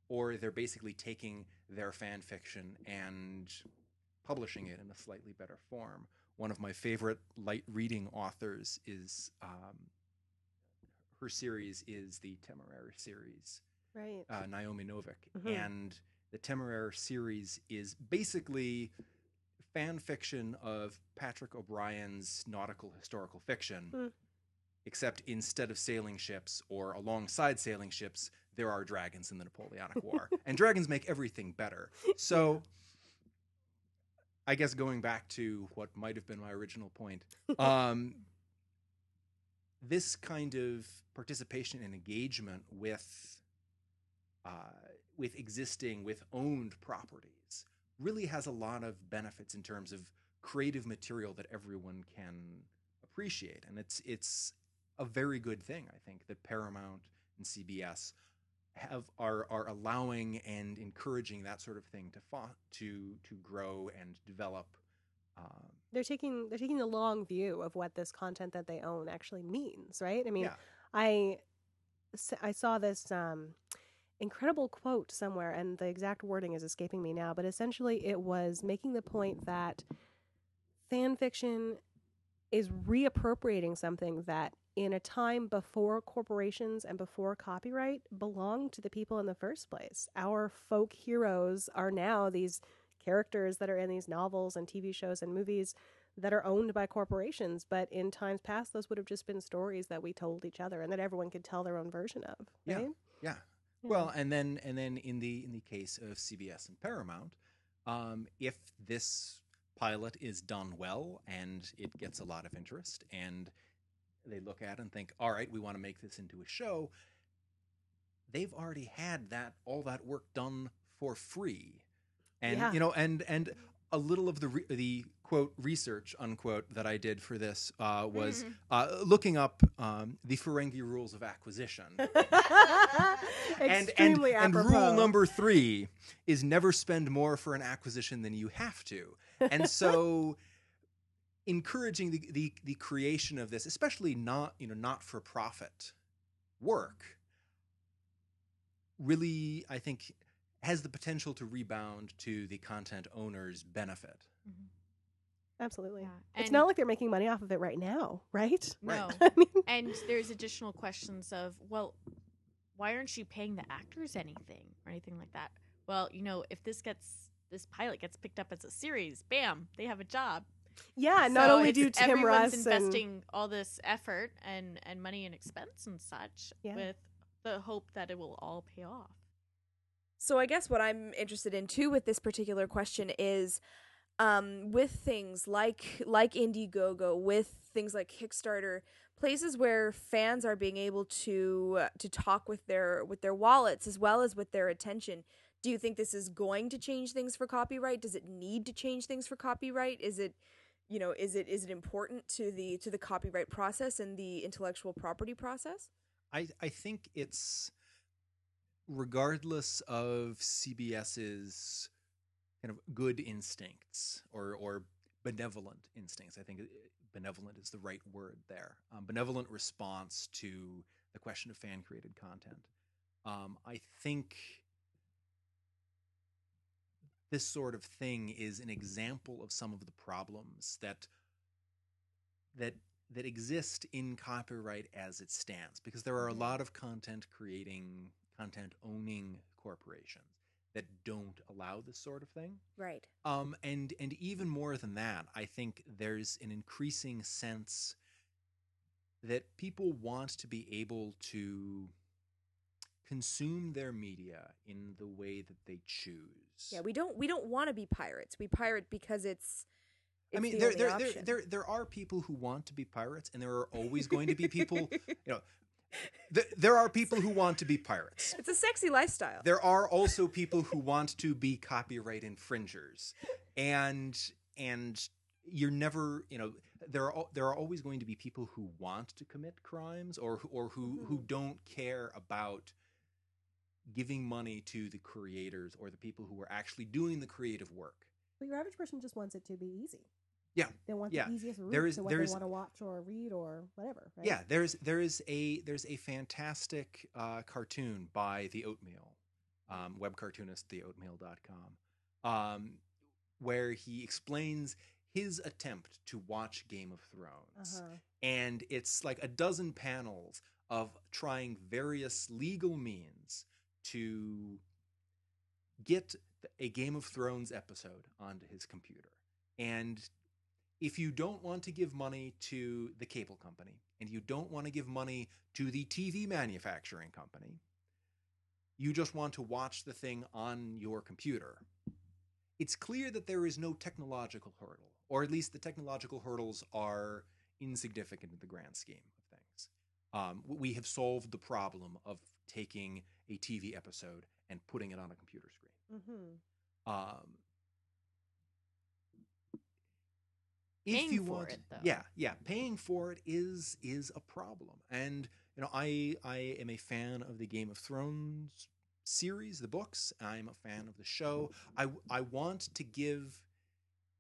or they're basically taking their fan fiction and publishing it in a slightly better form. One of my favorite light reading authors is um, her series is the Temeraire series Right. uh, Naomi Novik, Mhm. and the Temeraire series is basically fan fiction of Patrick O'Brian's nautical historical fiction, Mm. except instead of sailing ships or alongside sailing ships, there are dragons in the Napoleonic [laughs] War, and dragons make everything better. So. I guess going back to what might have been my original point, [laughs] um, this kind of participation and engagement with uh, with existing with owned properties really has a lot of benefits in terms of creative material that everyone can appreciate and it's it's a very good thing i think that paramount and cbs have are are allowing and encouraging that sort of thing to fo- to to grow and develop um, They're taking they're taking the long view of what this content that they own actually means, right? I mean, Yeah. I I saw this um, incredible quote somewhere, and the exact wording is escaping me now, but essentially it was making the point that fan fiction is reappropriating something that in a time before corporations and before copyright belonged to the people in the first place. Our folk heroes are now these characters that are in these novels and TV shows and movies that are owned by corporations, but in times past those would have just been stories that we told each other and that everyone could tell their own version of. Yeah. Right? Yeah. Yeah. Well, and then and then in the in the case of CBS and Paramount, um, if this pilot is done well and it gets a lot of interest, and they look at it and think, all right, we want to make this into a show. They've already had that all that work done for free, and Yeah. you know, and and a little of the re- the quote research unquote that I did for this uh, was uh, looking up um, the Ferengi rules of acquisition. [laughs] and and, and rule number three is never spend more for an acquisition than you have to. And [laughs] so encouraging the, the the creation of this, especially not you know not for profit work, really I think has the potential to rebound to the content owner's benefit. Mm-hmm. Absolutely. Yeah. It's not like they're making money off of it right now, right? [laughs] No. I mean, and there's additional questions of, well, why aren't you paying the actors anything or anything like that? Well, you know, if this gets this pilot gets picked up as a series, bam, they have a job. yeah. Not only do Tim everyone's Russ and investing all this effort and and money and expense and such Yeah. with the hope that it will all pay off. So I guess what I'm interested in too with this particular question is um, with things like like Indiegogo, with things like Kickstarter, places where fans are being able to uh, to talk with their with their wallets as well as with their attention. Do you think this is going to change things for copyright? Does it need to change things for copyright? Is it you know, is it is it important to the to the copyright process and the intellectual property process? I I think it's regardless of CBS's kind of good instincts or or benevolent instincts. I think uh, benevolent is the right word there. Um, benevolent response to the question of fan created content. Um, I think this sort of thing is an example of some of the problems that that that exist in copyright as it stands because there are a Mhm. lot of content creating content owning corporations that don't allow this sort of thing Right. um, and and even more than that, I think there's an increasing sense that people want to be able to consume their media in the way that they choose. Yeah, we don't we don't want to be pirates. We pirate because it's. it's I mean, the there, there, there, there, there are people who want to be pirates, and there are always going to be people. [laughs] you know, there are people who want to be pirates. It's a sexy lifestyle. There are also people who want to be copyright infringers, and and you're never, you know, there are there are always going to be people who want to commit crimes or or who who mm-hmm. don't care about giving money to the creators or the people who are actually doing the creative work. but your average person just wants it to be easy. Yeah. They want Yeah. the easiest route There is- to what there they is- want to watch or read or whatever. Right? Yeah, there's there is a there's a fantastic uh, cartoon by the Oatmeal, um, web cartoonist theoatmeal.com, um, where he explains his attempt to watch Game of Thrones, Uh-huh. and it's like a dozen panels of trying various legal means to get a Game of Thrones episode onto his computer, and if you don't want to give money to the cable company and you don't want to give money to the TV manufacturing company, you just want to watch the thing on your computer. It's clear that there is no technological hurdle, or at least the technological hurdles are insignificant in the grand scheme of things. Um, we have solved the problem of taking a TV episode and putting it on a computer screen. Mm-hmm. Um, Paying if you want, it, though. yeah, yeah, paying for it is is a problem, and you know, I I am a fan of the Game of Thrones series, the books. I'm a fan of the show. I I want to give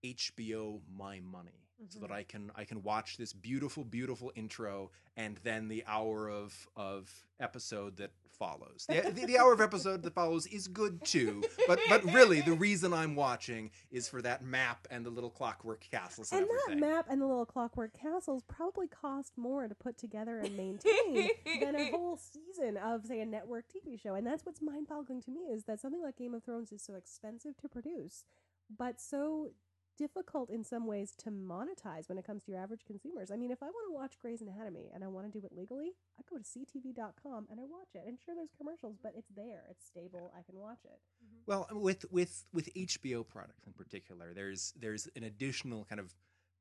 HBO my money so that Mhm. I can I can watch this beautiful beautiful intro and then the hour of of episode that follows. The, the, the hour of episode that follows is good too, but but really the [laughs] reason I'm watching is for that map and the little clockwork castles and, And that map and the little clockwork castles probably cost more to put together and maintain than a whole [laughs] season of, say, a network TV show. And that's what's mind boggling to me is that something like Game of Thrones is so expensive to produce, but so difficult in some ways to monetize when it comes to your average consumers. I mean, if I want to watch Grey's Anatomy and I want to do it legally, I go to ctv.com and I watch it. And sure, there's commercials, but it's there. It's stable. I can watch it. Mm-hmm. Well, with with with HBO products in particular, there's there's an additional kind of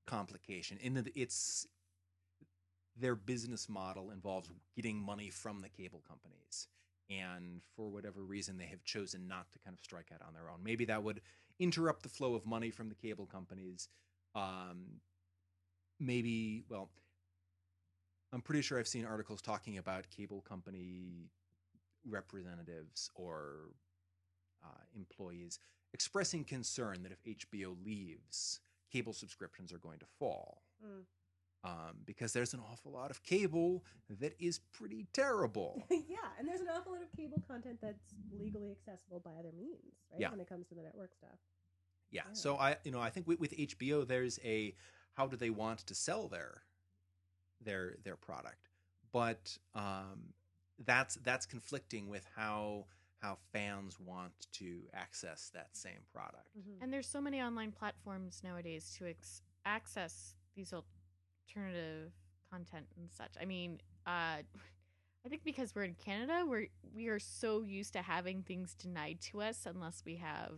complication in that it's their business model involves getting money from the cable companies. And for whatever reason, they have chosen not to kind of strike out on their own. Maybe that would interrupt the flow of money from the cable companies. Um, maybe, well, I'm pretty sure I've seen articles talking about cable company representatives or uh, employees expressing concern that if HBO leaves, cable subscriptions are going to fall. Mm. Um, because there's an awful lot of cable that is pretty terrible. [laughs] yeah, and there's an awful lot of cable content that's legally accessible by other means, right? Yeah. When it comes to the network stuff. Yeah. Yeah. So I, you know, I think with, with HBO, there's a how do they want to sell their their their product, but um, that's that's conflicting with how how fans want to access that same product. And there's so many online platforms nowadays to ex- access these alternative content and such. I mean, uh, [laughs] I think because we're in Canada, we're we are so used to having things denied to us unless we have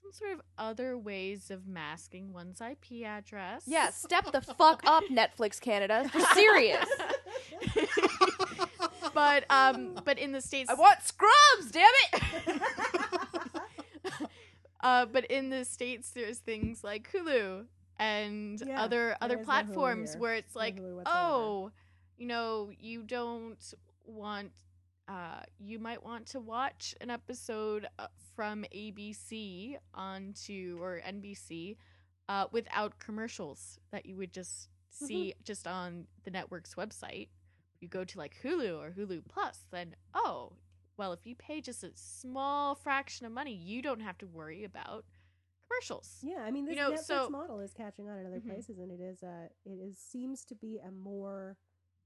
some sort of other ways of masking one's IP address. Yeah, step the fuck up, [laughs] Netflix Canada. For serious. [laughs] but um, but in the states, I want scrubs, damn it. uh, but in the states, there's things like Hulu and Yeah, other other is no Hulu platforms where it's like, oh, you know, you don't want. Uh, you might want to watch an episode uh, from ABC onto or NBC uh, without commercials that you would just Mm-hmm. see just on the network's website. You go to like Hulu or Hulu Plus, then oh, well, if you pay just a small fraction of money, you don't have to worry about commercials. Yeah, I mean, this You know, Netflix so- model is catching on in other Mhm. places, and it is uh it is seems to be a more,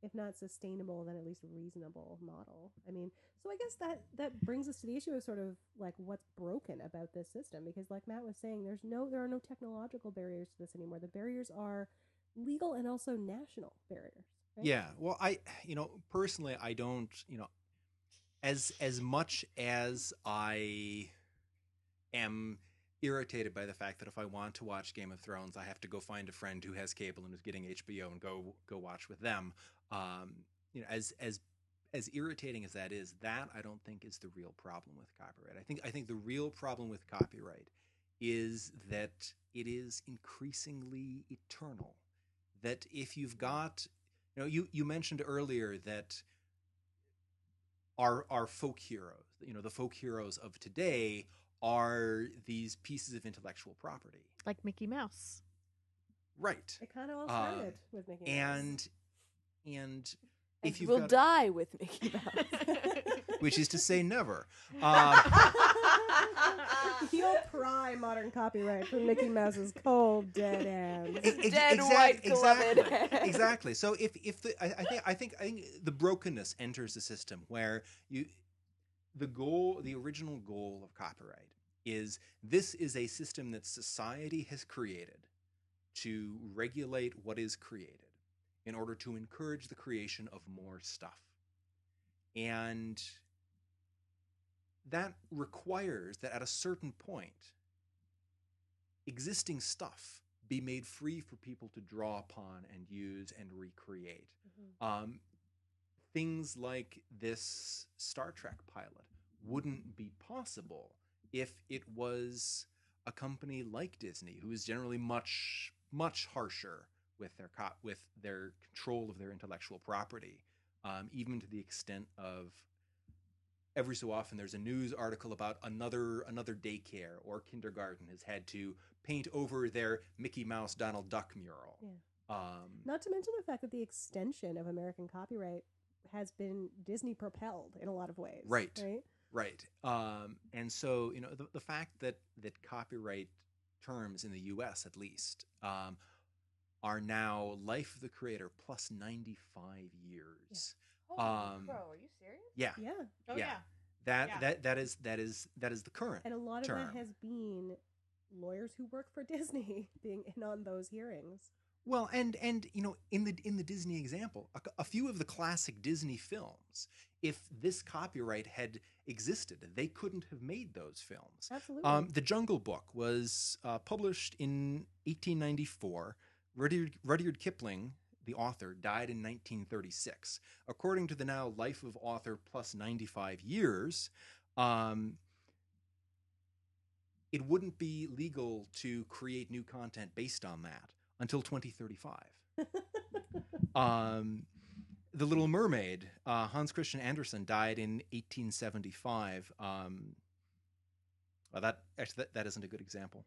if not sustainable, then at least reasonable model. I mean, so I guess that that brings us to the issue of sort of like what's broken about this system, because like Matt was saying, there's no there are no technological barriers to this anymore. The barriers are legal and also national barriers. Right? Yeah. Well, I, you know, personally, I don't, you know, as as much as I am irritated by the fact that if I want to watch Game of Thrones, I have to go find a friend who has cable and is getting HBO and go go watch with them. Um, you know, as as as irritating as that is, that I don't think is the real problem with copyright. I think I think the real problem with copyright is that it is increasingly eternal. That if you've got, you know, you you mentioned earlier that our our folk heroes, you know, the folk heroes of today are these pieces of intellectual property, Like Mickey Mouse. right? It kind of all Uh, started with Mickey Mouse. And and if you've we'll got, die with Mickey Mouse. which is to say, never. [laughs] Um, [laughs] You'll pry modern copyright from Mickey Mouse's cold dead hands. Ex- ex- Dead exact- white exactly, beloved. exactly. So if if the I, I think I think I think the brokenness enters the system where you the goal the original goal of copyright is this is a system that society has created to regulate what is created in order to encourage the creation of more stuff. And that requires that at a certain point existing stuff be made free for people to draw upon and use and recreate. Um, things like this Star Trek pilot wouldn't be possible if it was a company like Disney, who is generally much much harsher with their co- with their control of their intellectual property, um, even to the extent of every so often there's a news article about another another daycare or kindergarten has had to paint over their Mickey Mouse Donald Duck mural. Yeah. Um, Not to mention the fact that the extension of American copyright has been Disney propelled in a lot of ways. Right. Right. Right. Um, and so, you know, the, the fact that, that copyright terms in the US at least um, are now life of the creator plus 95 years. Um, bro are you serious? Yeah. Yeah. Oh Yeah. That, Yeah. that, that is, that is, that is the current. And a lot of term. that has been lawyers who work for Disney [laughs] being in on those hearings. Well, and and you know, in the in the Disney example, a, a few of the classic Disney films, if this copyright had existed, they couldn't have made those films. Absolutely. Um, the Jungle Book was uh, published in 1894. Rudyard, Rudyard Kipling, the author, died in 1936. According to the now Life of Author plus 95 years, um, it wouldn't be legal to create new content based on that until 2035. [laughs] um, the Little Mermaid, uh, Hans Christian Andersen died in 1875. Um, well, that actually that, that isn't a good example.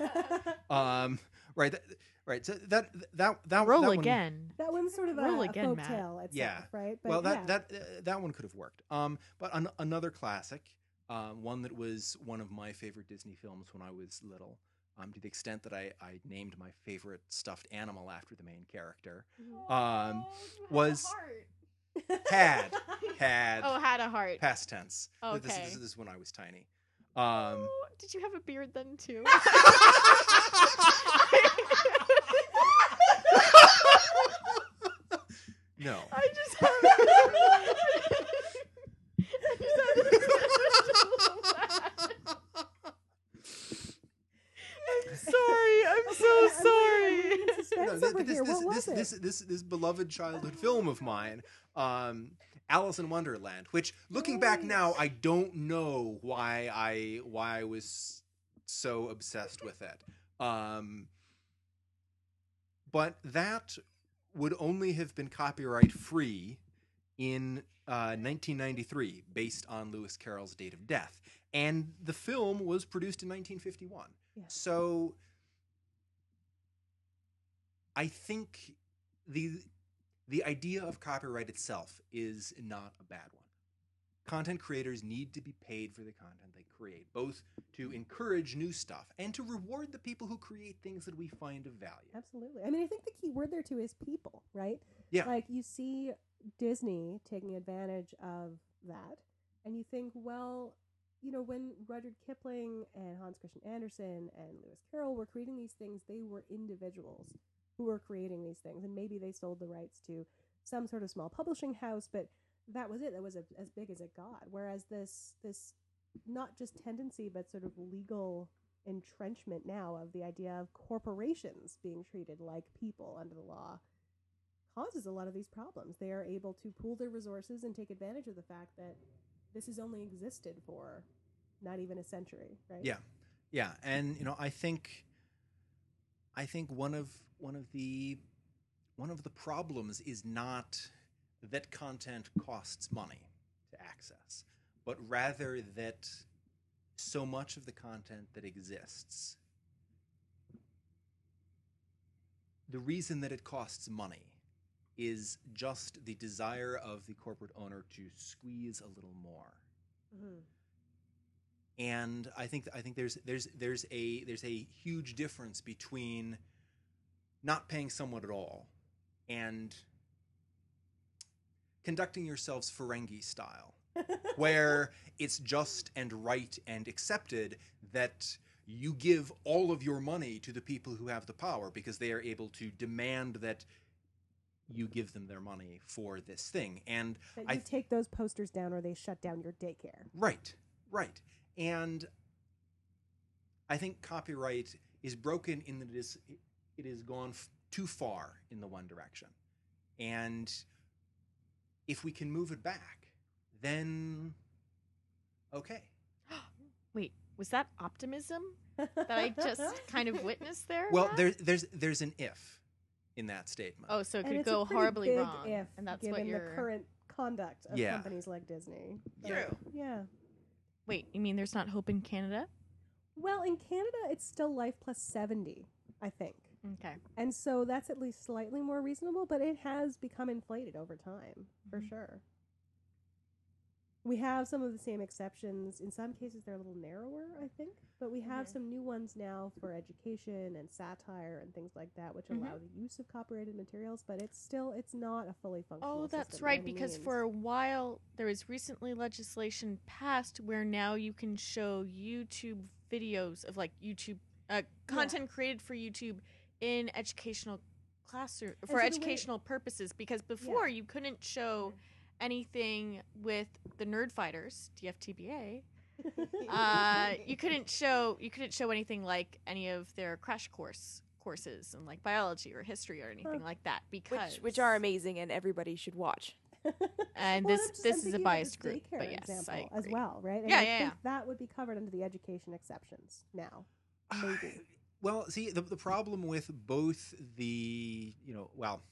[laughs] um, right, that, right. So that that that Roll that one- again. That one's sort of a, Roll a again, folk Matt. tale itself, Yeah. right? well, that yeah. that uh, that one could have worked. Um, but an- another classic, um, one that was one of my favorite Disney films when I was little. Um, to the extent that I, I named my favorite stuffed animal after the main character, um, was- had [laughs] had Oh, had a heart. past tense. This- This, this, is when I was tiny. Um, Oh, did you have a beard then too? [laughs] [laughs] no. I just have. I just had this I'm sorry. I'm so [laughs] sorry. I'm in suspense No, this, this, this, this, this, this beloved childhood film of mine, um, Alice in Wonderland. Which, looking back now, I don't know why I why I was so obsessed with it. Um, but that would only have been copyright free in uh, 1993, based on Lewis Carroll's date of death, and the film was produced in 1951. Yeah. So I think the the idea of copyright itself is not a bad one. Content creators need to be paid for the content they create, both to encourage new stuff and to reward the people who create things that we find of value. Absolutely. I mean, I think the key word there too is people, right? Yeah. Like you see Disney taking advantage of that, and you think, well, you know, when Rudyard Kipling and Hans Christian Andersen and Lewis Carroll were creating these things, they were individuals who were creating these things, and maybe they sold the rights to some sort of small publishing house, but that was it. That was a, as big as it got. Whereas this this not just tendency, but sort of legal entrenchment now of the idea of corporations being treated like people under the law causes a lot of these problems. They are able to pool their resources and take advantage of the fact that this has only existed for not even a century, right? Yeah. Yeah, and you know, I think I think one of one of the one of the problems is not that content costs money to access, but rather that so much of the content that exists the reason that it costs money is just the desire of the corporate owner to squeeze a little more Mhm. And I think I think there's there's there's a there's a huge difference between not paying someone at all and conducting yourselves Ferengi style, [laughs] where it's just and right and accepted that you give all of your money to the people who have the power because they are able to demand that you give them their money for this thing and That I th- take those posters down or they shut down your daycare. Right, right. And I think copyright is broken in that it is it has gone f- too far in the one direction. And if we can move it back, then okay. [gasps] Wait, was that optimism that I just [laughs] kind of witnessed there? Well, Matt? there's there's there's an if in that statement. Oh, so it could it's a go horribly big wrong, if, and that's given what you're. the current conduct of Yeah. companies like Disney. Yeah. But, Yeah. Wait, you mean there's not hope in Canada? Well, in Canada, it's still life plus 70, I think. Okay. And so that's at least slightly more reasonable, but it has become inflated over time, for Mhm. sure. We have some of the same exceptions. In some cases, they're a little narrower, I think, but we have some new ones now for education and satire and things like that, which Mhm. allow the use of copyrighted materials. But it's still, it's not a fully functional. Oh, that's right. Because means. for a while there was recently legislation passed where now you can show YouTube videos of like YouTube uh, content created for YouTube in educational classroom for so the way- educational purposes. Because before you couldn't show anything with the Nerd Fighters DFTBA. Uh, [laughs] you couldn't show you couldn't show anything like any of their crash course courses in like biology or history or anything Huh. like that because which which are amazing and everybody should watch. and Well, this just- this I'm is a biased group, but yes, example I as well, right? And Yeah, I yeah, think yeah. that would be covered under the education exceptions now. [sighs] Maybe. Well, see, the, the problem with both the, you know, well,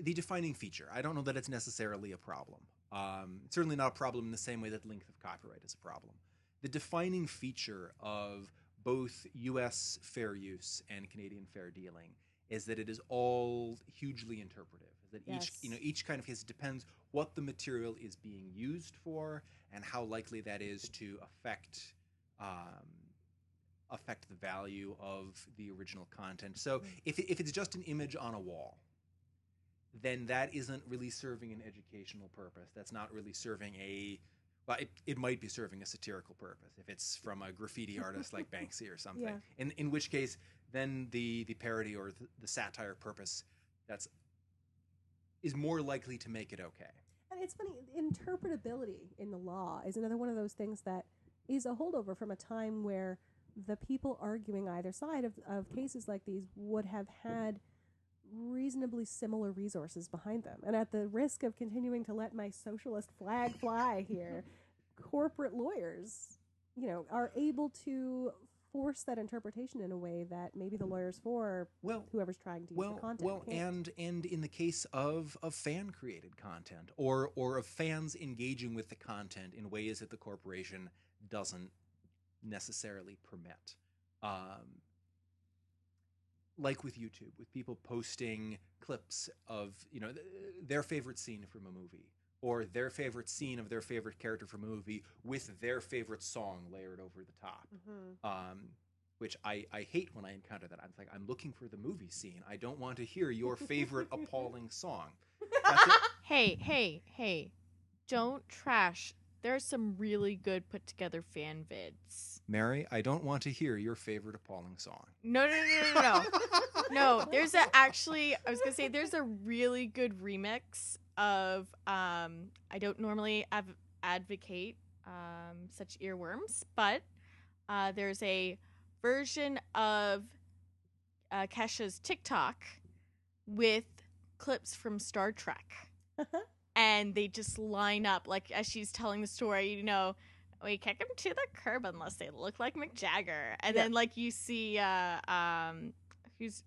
the defining feature, I don't know that it's necessarily a problem. Um, it's certainly not a problem in the same way that length of copyright is a problem. The defining feature of both U.S. fair use and Canadian fair dealing is that it is all hugely interpretive. That each you know each kind of case depends what the material is being used for and how likely that is to affect um, affect the value of the original content. So if if it's just an image on a wall, then that isn't really serving an educational purpose. That's not really serving a well, it, it might be serving a satirical purpose if it's from a graffiti artist like [laughs] Banksy or something. Yeah. In in which case, then the the parody or the, the satire purpose that's is more likely to make it okay. And it's funny, interpretability in the law is another one of those things that is a holdover from a time where the people arguing either side of, of cases like these would have had reasonably similar resources behind them. And at the risk of continuing to let my socialist flag fly here, [laughs] corporate lawyers, you know, are able to force that interpretation in a way that maybe the lawyers for Well, whoever's trying to use well, the content well, can't. and and in the case of of fan created content or or of fans engaging with the content in ways that the corporation doesn't necessarily permit, um, like with YouTube, with people posting clips of you know th- their favorite scene from a movie or their favorite scene of their favorite character from a movie with their favorite song layered over the top Mhm. um, which I, I hate when I encounter that. I'm like, I'm looking for the movie scene. I don't want to hear your favorite [laughs] appalling song. [laughs] Hey, hey, hey. Don't trash. There's some really good put together fan vids. Mary, I don't want to hear your favorite appalling song. No, no, no, no, no. [laughs] no, there's a actually I was gonna say there's a really good remix of um I don't normally av- advocate um such earworms, but uh there's a version of uh Kesha's TikTok with clips from Star Trek. And they just line up like as she's telling the story, you know, we kick them to the curb unless they look like Mick Jagger. And Yeah. then like you see uh um who's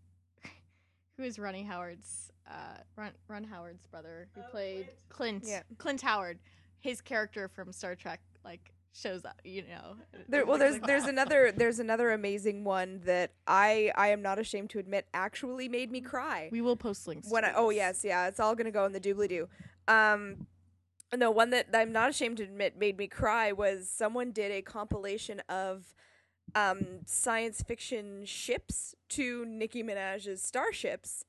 who is Ronnie Howard's uh Ron, Ron Howard's brother who Oh, played Clint Yeah. Clint Howard. His character from Star Trek like shows up, you know. There, well, there's like, there's wow. another there's another amazing one that I I am not ashamed to admit actually made me cry. We will post links. when I oh yes yeah it's all gonna go in the doobly doo. Um, no one that I'm not ashamed to admit made me cry was someone did a compilation of um science fiction ships to Nicki Minaj's starships.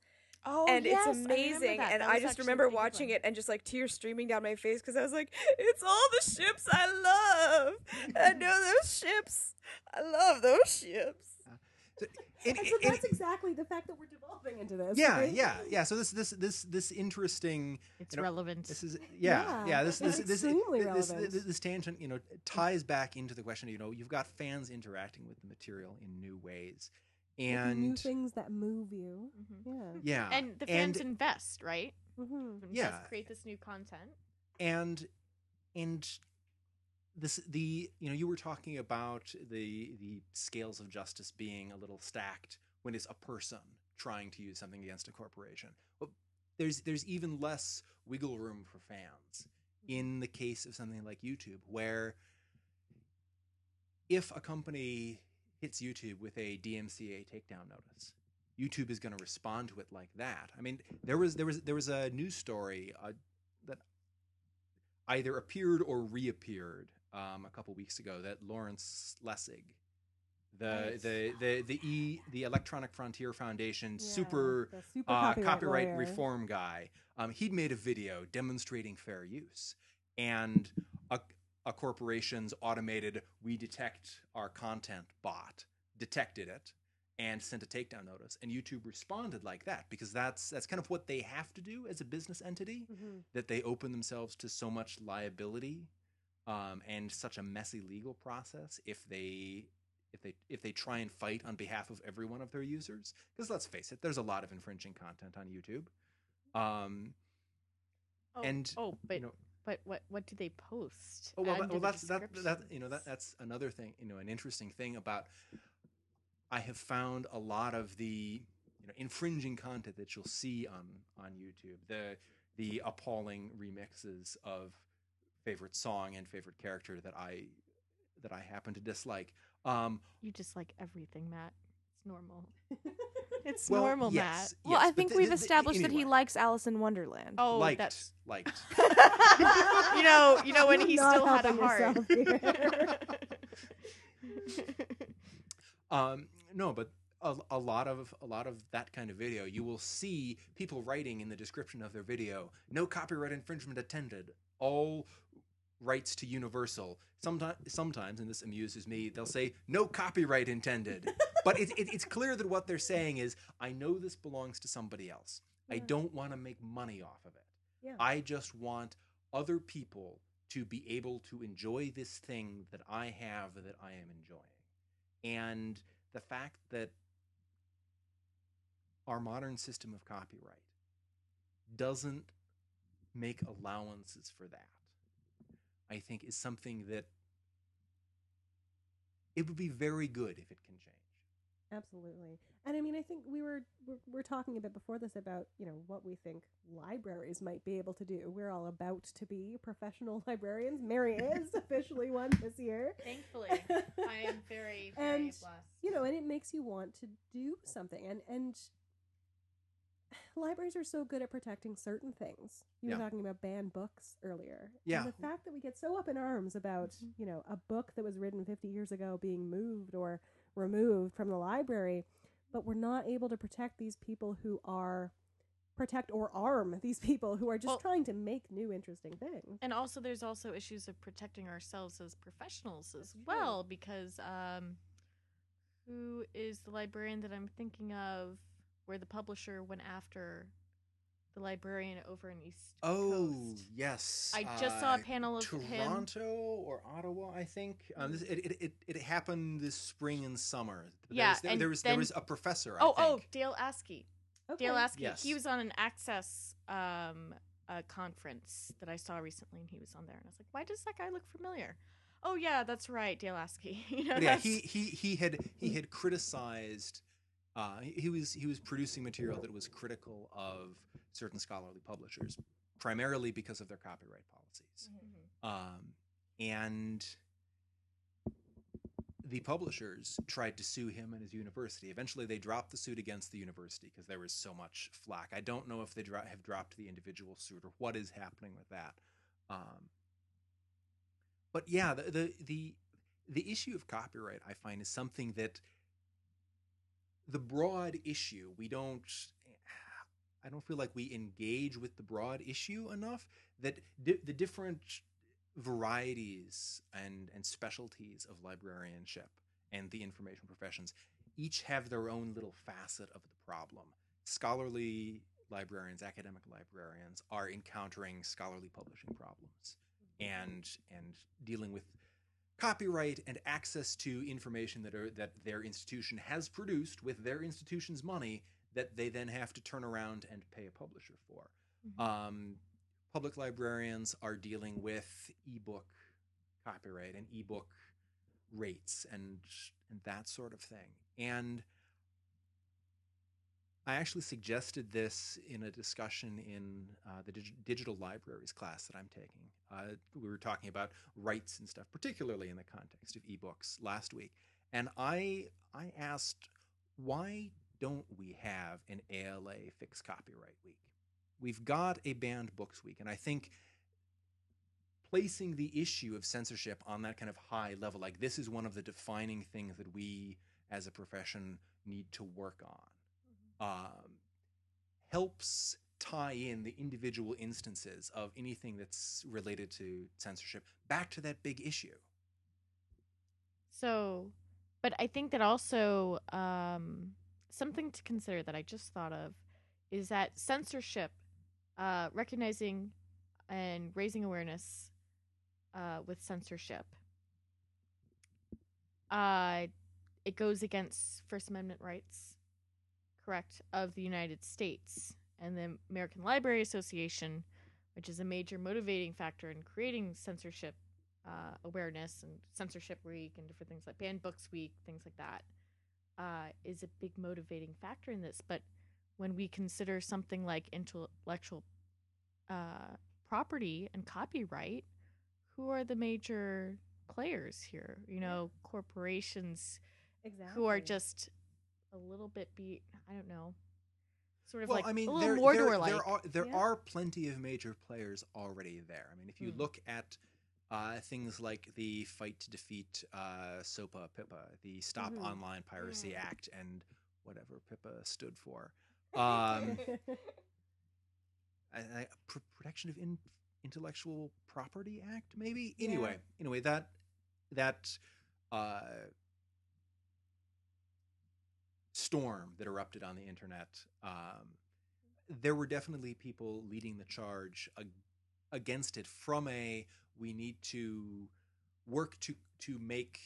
Oh, and yes, it's amazing. that. And That I just remember watching it and just like tears streaming down my face because I was like, it's all the ships I love. I know [laughs] those ships. I love those ships. [laughs] And- And so and- that's exactly the fact that we're devolving into this. yeah, right? yeah, yeah. So this this this this interesting. It's you know, relevant. This is yeah, yeah. Yeah, this it's this this, extremely this, this this tangent, you know, ties back into the question. You know, you've got fans interacting with the material in new ways, With new and things that move you. Mhm. Yeah. yeah, and the fans invest, right? Mm-hmm. Yeah. create this new content. and and this the you know you were talking about the the scales of justice being a little stacked when it's a person trying to use something against a corporation well there's there's even less wiggle room for fans in the case of something like YouTube where if a company hits YouTube with a DMCA takedown notice YouTube is going to respond to it like that. I mean, there was there was there was a news story uh, that either appeared or reappeared um, a couple weeks ago that Lawrence Lessig, the Right. the the the e the Electronic Frontier Foundation Yeah, super super uh, copyright, copyright reform guy, um, he'd made a video demonstrating fair use, and a, a corporation's automated "we detect our content" bot detected it and sent a takedown notice, and YouTube responded like that because that's that's kind of what they have to do as a business entity Mhm. that they open themselves to so much liability um, and such a messy legal process if they if they if they try and fight on behalf of every one of their users. Because let's face it there's a lot of infringing content on youtube. Um, Oh, And, oh, but you know but what what do they post? oh well, well that's that, that you know that that's another thing you know an interesting thing about i have found a lot of the you know infringing content that you'll see on on youtube the the appalling remixes of favorite song and favorite character that i that I happen to dislike. Um, You just like everything, Matt. It's normal. [laughs] It's well, normal, yes, well, yes, I think the- we've the- the- established that he likes Alice in Wonderland. Oh, liked, that's liked. [laughs] [laughs] you know, you know when he still had a helping heart. Um, no, but a, a lot of a lot of that kind of video, you will see people writing in the description of their video, "No copyright infringement attended." All rights to Universal. Sometimes, sometimes, and this amuses me, they'll say, "No copyright intended." [laughs] but it, it, it's clear that what they're saying is, "I know this belongs to somebody else. I don't want to make money off of it. Yeah. I just want other people to be able to enjoy this thing that I have that I am enjoying." and the fact that our modern system of copyright doesn't make allowances for that i think is something that it would be very good if it can change Absolutely. And I mean, I think we were, we're, we're talking a bit before this about, you know, what we think libraries might be able to do. We're all about to be professional [laughs] librarians. Mary is [laughs] officially one this year. Thankfully, [laughs] I am very, very And, blessed. You know, and it makes you want to do something. And, and libraries are so good at protecting certain things. You were Yeah. talking about banned books earlier. Yeah. And the fact that we get so up in arms about, Mhm. you know, a book that was written 50 years ago being moved or removed from the library, but we're not able to protect these people who are protect or arm [laughs] these people who are just Well- trying to make new interesting things. And also, there's also issues of protecting ourselves as professionals as That's true. well, because um, who is the librarian that I'm thinking of, where the publisher went after the librarian over in East oh Coast? yes I just saw a uh, panel of him. toronto or ottawa i think um, this, it, it, it, it happened this spring and summer there Yeah, was, and there was there was a professor Oh, I oh, think. Dale Askey. Okay. Dale Askey. Yes. He was on an Access um, uh, conference that I saw recently, and he was on there, and I was like, "Why does that guy look familiar?" Oh yeah, that's right, Dale Askey. [laughs] you know, yeah, he, he he had he had criticized. Uh, he was he was producing material that was critical of certain scholarly publishers, primarily because of their copyright policies. Mhm. Um, and the publishers tried to sue him and his university. Eventually, they dropped the suit against the university because there was so much flack. I don't know if they dro- have dropped the individual suit or what is happening with that. Um, but yeah, the, the the the issue of copyright I find is something that the broad issue we don't. Eh, I don't feel like we engage with the broad issue enough. That di- the different varieties and and specialties of librarianship and the information professions each have their own little facet of the problem. Scholarly librarians, academic librarians are encountering scholarly publishing problems mm-hmm. and and dealing with copyright and access to information that are that their institution has produced with their institution's money that they then have to turn around and pay a publisher for. Mhm. Um, public librarians are dealing with ebook copyright and ebook rates and and that sort of thing. And I actually suggested this in a discussion in uh, the dig- digital libraries class that I'm taking. Uh, we were talking about rights and stuff, particularly in the context of ebooks last week. And I I asked, why don't we have an ALA fixed copyright week? We've got a banned books week, and I think placing the issue of censorship on that kind of high level, like this is one of the defining things that we as a profession need to work on, um, helps tie in the individual instances of anything that's related to censorship back to that big issue. So, but I think that also um, something to consider that I just thought of is that censorship, uh, recognizing and raising awareness uh, with censorship, uh, it goes against First Amendment rights, correct, of the United States and the American Library Association, which is a major motivating factor in creating censorship uh, awareness and censorship week and different things like banned books week, things like that, uh, is a big motivating factor in this. But when we consider something like intellectual uh, property and copyright, who are the major players here. You know, corporations Exactly. who are just a little bit be I don't know, sort of well, like I mean, a there, little there, Mordor like. there are there Yeah. are plenty of major players already there. I mean, if you Hmm. look at uh, things like the fight to defeat uh, SOPA PIPA, the Stop Mhm. Online Piracy Mm. Act, and whatever PIPA stood for, [laughs] um, I, I, Pr- Protection of in, Intellectual Property Act, maybe. Yeah. Anyway, anyway, that that uh, storm that erupted on the internet. Um, there were definitely people leading the charge ag- against it from a we need to work to to make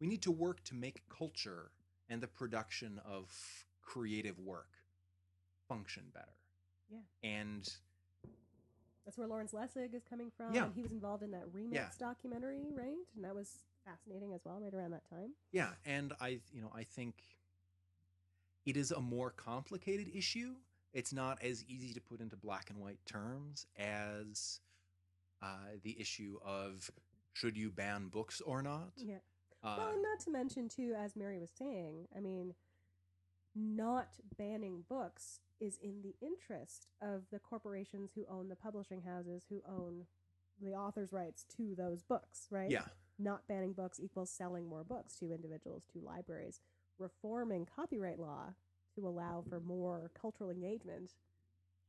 we need to work to make culture and the production of creative work function better. Yeah. And That's where Lawrence Lessig is coming from. Yeah. He was involved in that remix documentary, right? And that was fascinating as well, right around that time. Yeah, and I, you know, I think it is a more complicated issue. It's not as easy to put into black and white terms as uh, the issue of should you ban books or not. Yeah. Uh, well, and not to mention too, as Mary was saying, I mean, not banning books is in the interest of the corporations who own the publishing houses, who own the author's rights to those books, right? yeah, Not banning books equals selling more books to individuals, to libraries. Reforming copyright law to allow for more cultural engagement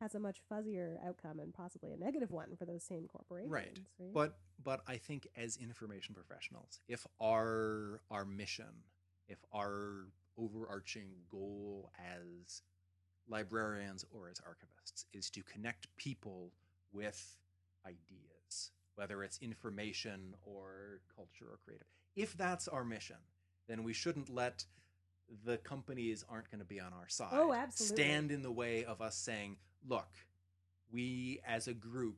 has a much fuzzier outcome and possibly a negative one for those same corporations. Right. right? but but I think as information professionals, if our our mission, if our overarching goal as librarians or as archivists is to connect people with ideas, whether it's information or culture or creative. If that's our mission, then we shouldn't let the companies aren't going to be on our side. Oh, absolutely. Stand in the way of us saying, look, we as a group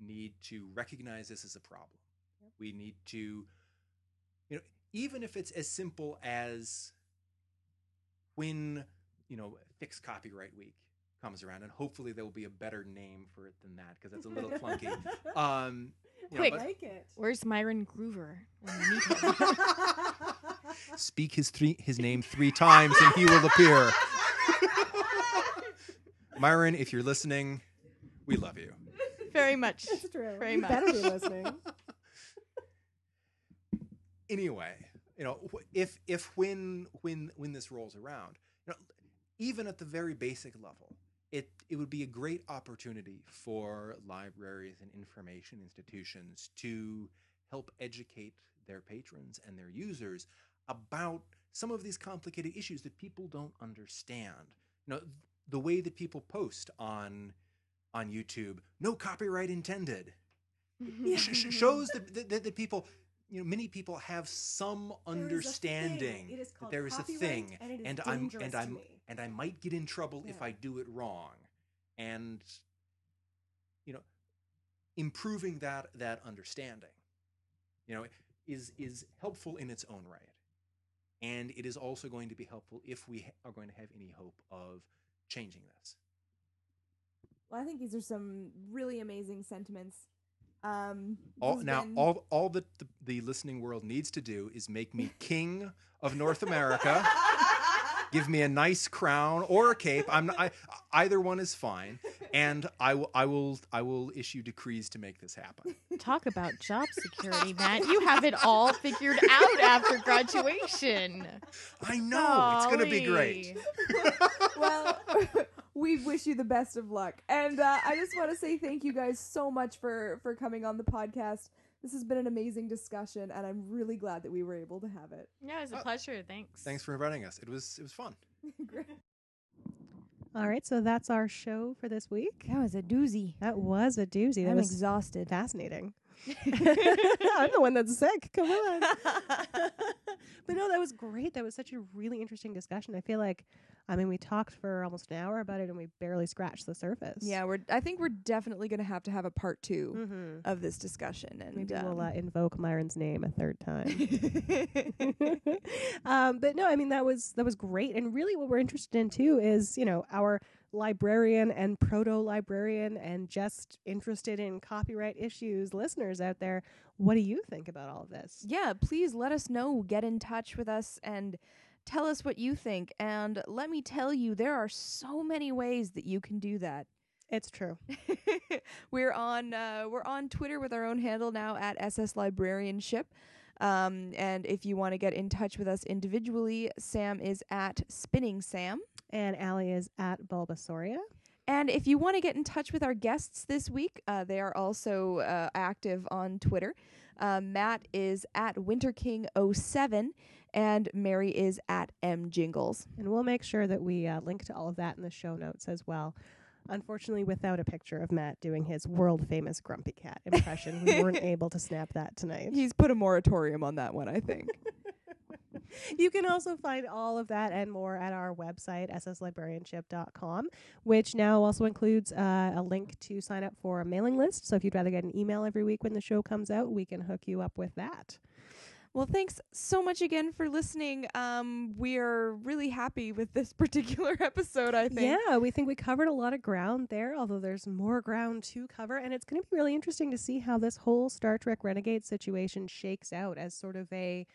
need to recognize this as a problem. Yep. We need to, you know, even if it's as simple as when, you know, fixed copyright week comes around, and hopefully there will be a better name for it than that because that's a little clunky. [laughs] Um, you know, I but like it. Where's Myron Groover [laughs] [laughs] when you need him? speak his three his name three times and he will appear. Myron, if you're listening, we love you. Very much. It's true. Very you better be much. listening. anyway, you know, if if when when when this rolls around, you know, even at the very basic level, it it would be a great opportunity for libraries and information institutions to help educate their patrons and their users about some of these complicated issues that people don't understand. You know, the way that people post on on YouTube, no copyright intended. Mm-hmm. Sh- shows that, that, that, people, you know, many people have some There is a understanding thing. It is that there is a thing, and, and I'm and I'm and I might get in trouble if I do it wrong, and you know, improving that that understanding, you know, is is helpful in its own right, and it is also going to be helpful if we are going to have any hope of changing this. Well, I think these are some really amazing sentiments. Um, All, now, been- all all that the, the listening world needs to do is make me king of North America. [laughs] Give me a nice crown or a cape. I'm not, I, either one is fine, and I will I will I will issue decrees to make this happen. Talk about job security, Matt. You have it all figured out after graduation. I know it's gonna be great. Well, [laughs] we wish you the best of luck, and uh, I just want to say thank you guys so much for for coming on the podcast. This has been an amazing discussion, and I'm really glad that we were able to have it. Yeah, it was a Oh. pleasure. Thanks. Thanks for inviting us. It was it was fun. Great. [laughs] All right, so that's our show for this week. That was a doozy. That was a doozy. That I'm was exhausted. fascinating. [laughs] I'm the one that's sick. Come on. [laughs] but no, that was great. That was such a really interesting discussion. I feel like, I mean, we talked for almost an hour about it and we barely scratched the surface. Yeah, we're. I think we're definitely going to have to have a part 2 Mm-hmm. of this discussion, and Maybe um, we'll uh, invoke Myron's name a third time. [laughs] [laughs] um, but no, I mean that was that was great, and really what we're interested in too is you know our librarian and proto librarian and just interested in copyright issues listeners out there, what do you think about all of this? Yeah, please let us know. Get in touch with us and tell us what you think. And let me tell you, there are so many ways that you can do that. It's true. [laughs] we're on uh, we're on Twitter with our own handle now at SS Librarianship. Um, and if you want to get in touch with us individually, Sam is at Spinning Sam. And Allie is at Bulbasauria. And if you want to get in touch with our guests this week, uh, they are also uh, active on Twitter. Uh, Matt is at WinterKing07 and Mary is at M Jingles. And we'll make sure that we uh, link to all of that in the show notes as well. Unfortunately, without a picture of Matt doing his world famous Grumpy Cat impression, we weren't [laughs] able to snap that tonight. He's put a moratorium on that one, I think. [laughs] you can also find all of that and more at our website, sslibrarianship.com, which now also includes uh, a link to sign up for a mailing list. So if you'd rather get an email every week when the show comes out, we can hook you up with that. Well, thanks so much again for listening. Um, we are really happy with this [laughs] particular episode, I think. Yeah, we think we covered a lot of ground there, although there's more ground to cover. And it's going to be really interesting to see how this whole Star Trek Renegade situation shakes out as sort of a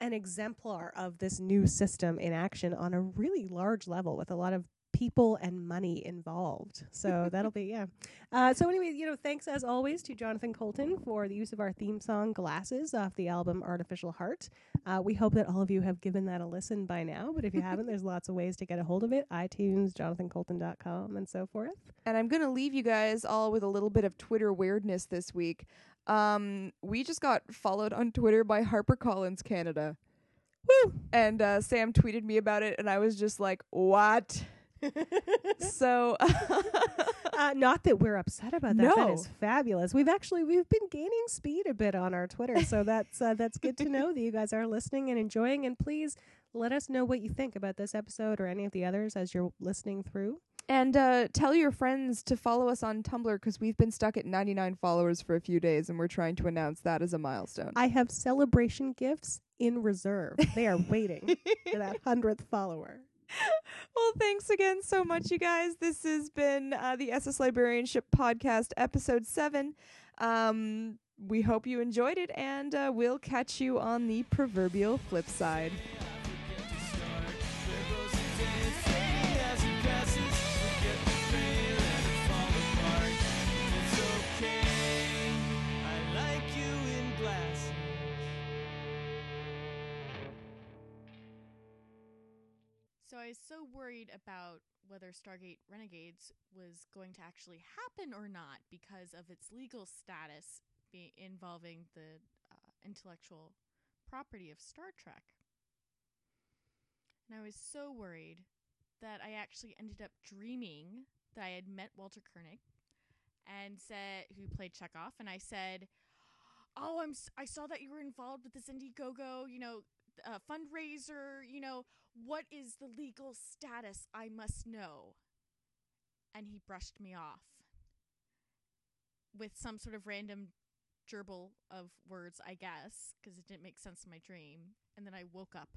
an exemplar of this new system in action on a really large level with a lot of people and money involved. So [laughs] that'll be yeah. Uh, so anyway, you know, thanks as always to Jonathan Coulton for the use of our theme song "Glasses" off the album "Artificial Heart." Uh, we hope that all of you have given that a listen by now. But if you haven't, there's lots of ways to get a hold of it: iTunes, JonathanCoulton.com, and so forth. And I'm gonna leave you guys all with a little bit of Twitter weirdness this week. Um, we just got followed on Twitter by HarperCollins Canada. Woo! And uh, Sam tweeted me about it, and I was just like, "What?" So, [laughs] uh, not that we're upset about that. That No. is fabulous. We've actually we've been gaining speed a bit on our Twitter, so that's uh, that's good to know that you guys are listening and enjoying. And please let us know what you think about this episode or any of the others as you're listening through. and uh, tell your friends to follow us on Tumblr because we've been stuck at 99 followers for a few days, and we're trying to announce that as a milestone. I have celebration gifts in reserve. They are waiting for that hundredth follower. Well, thanks again so much, you guys. This has been uh, the SS Librarianship Podcast, Episode 7. Um, we hope you enjoyed it, and uh, we'll catch you on the proverbial flip side. So I was so worried about whether Star Trek Renegades was going to actually happen or not because of its legal status be involving the uh, intellectual property of Star Trek. And I was so worried that I actually ended up dreaming that I had met Walter Koenig and said who played Chekov and I said, "Oh, I'm I saw that you were involved with this Indiegogo, you know, uh, fundraiser, you know, what is the legal status? I must know. And he brushed me off with some sort of random gerbil of words, I guess, because it didn't make sense in my dream. And then I woke up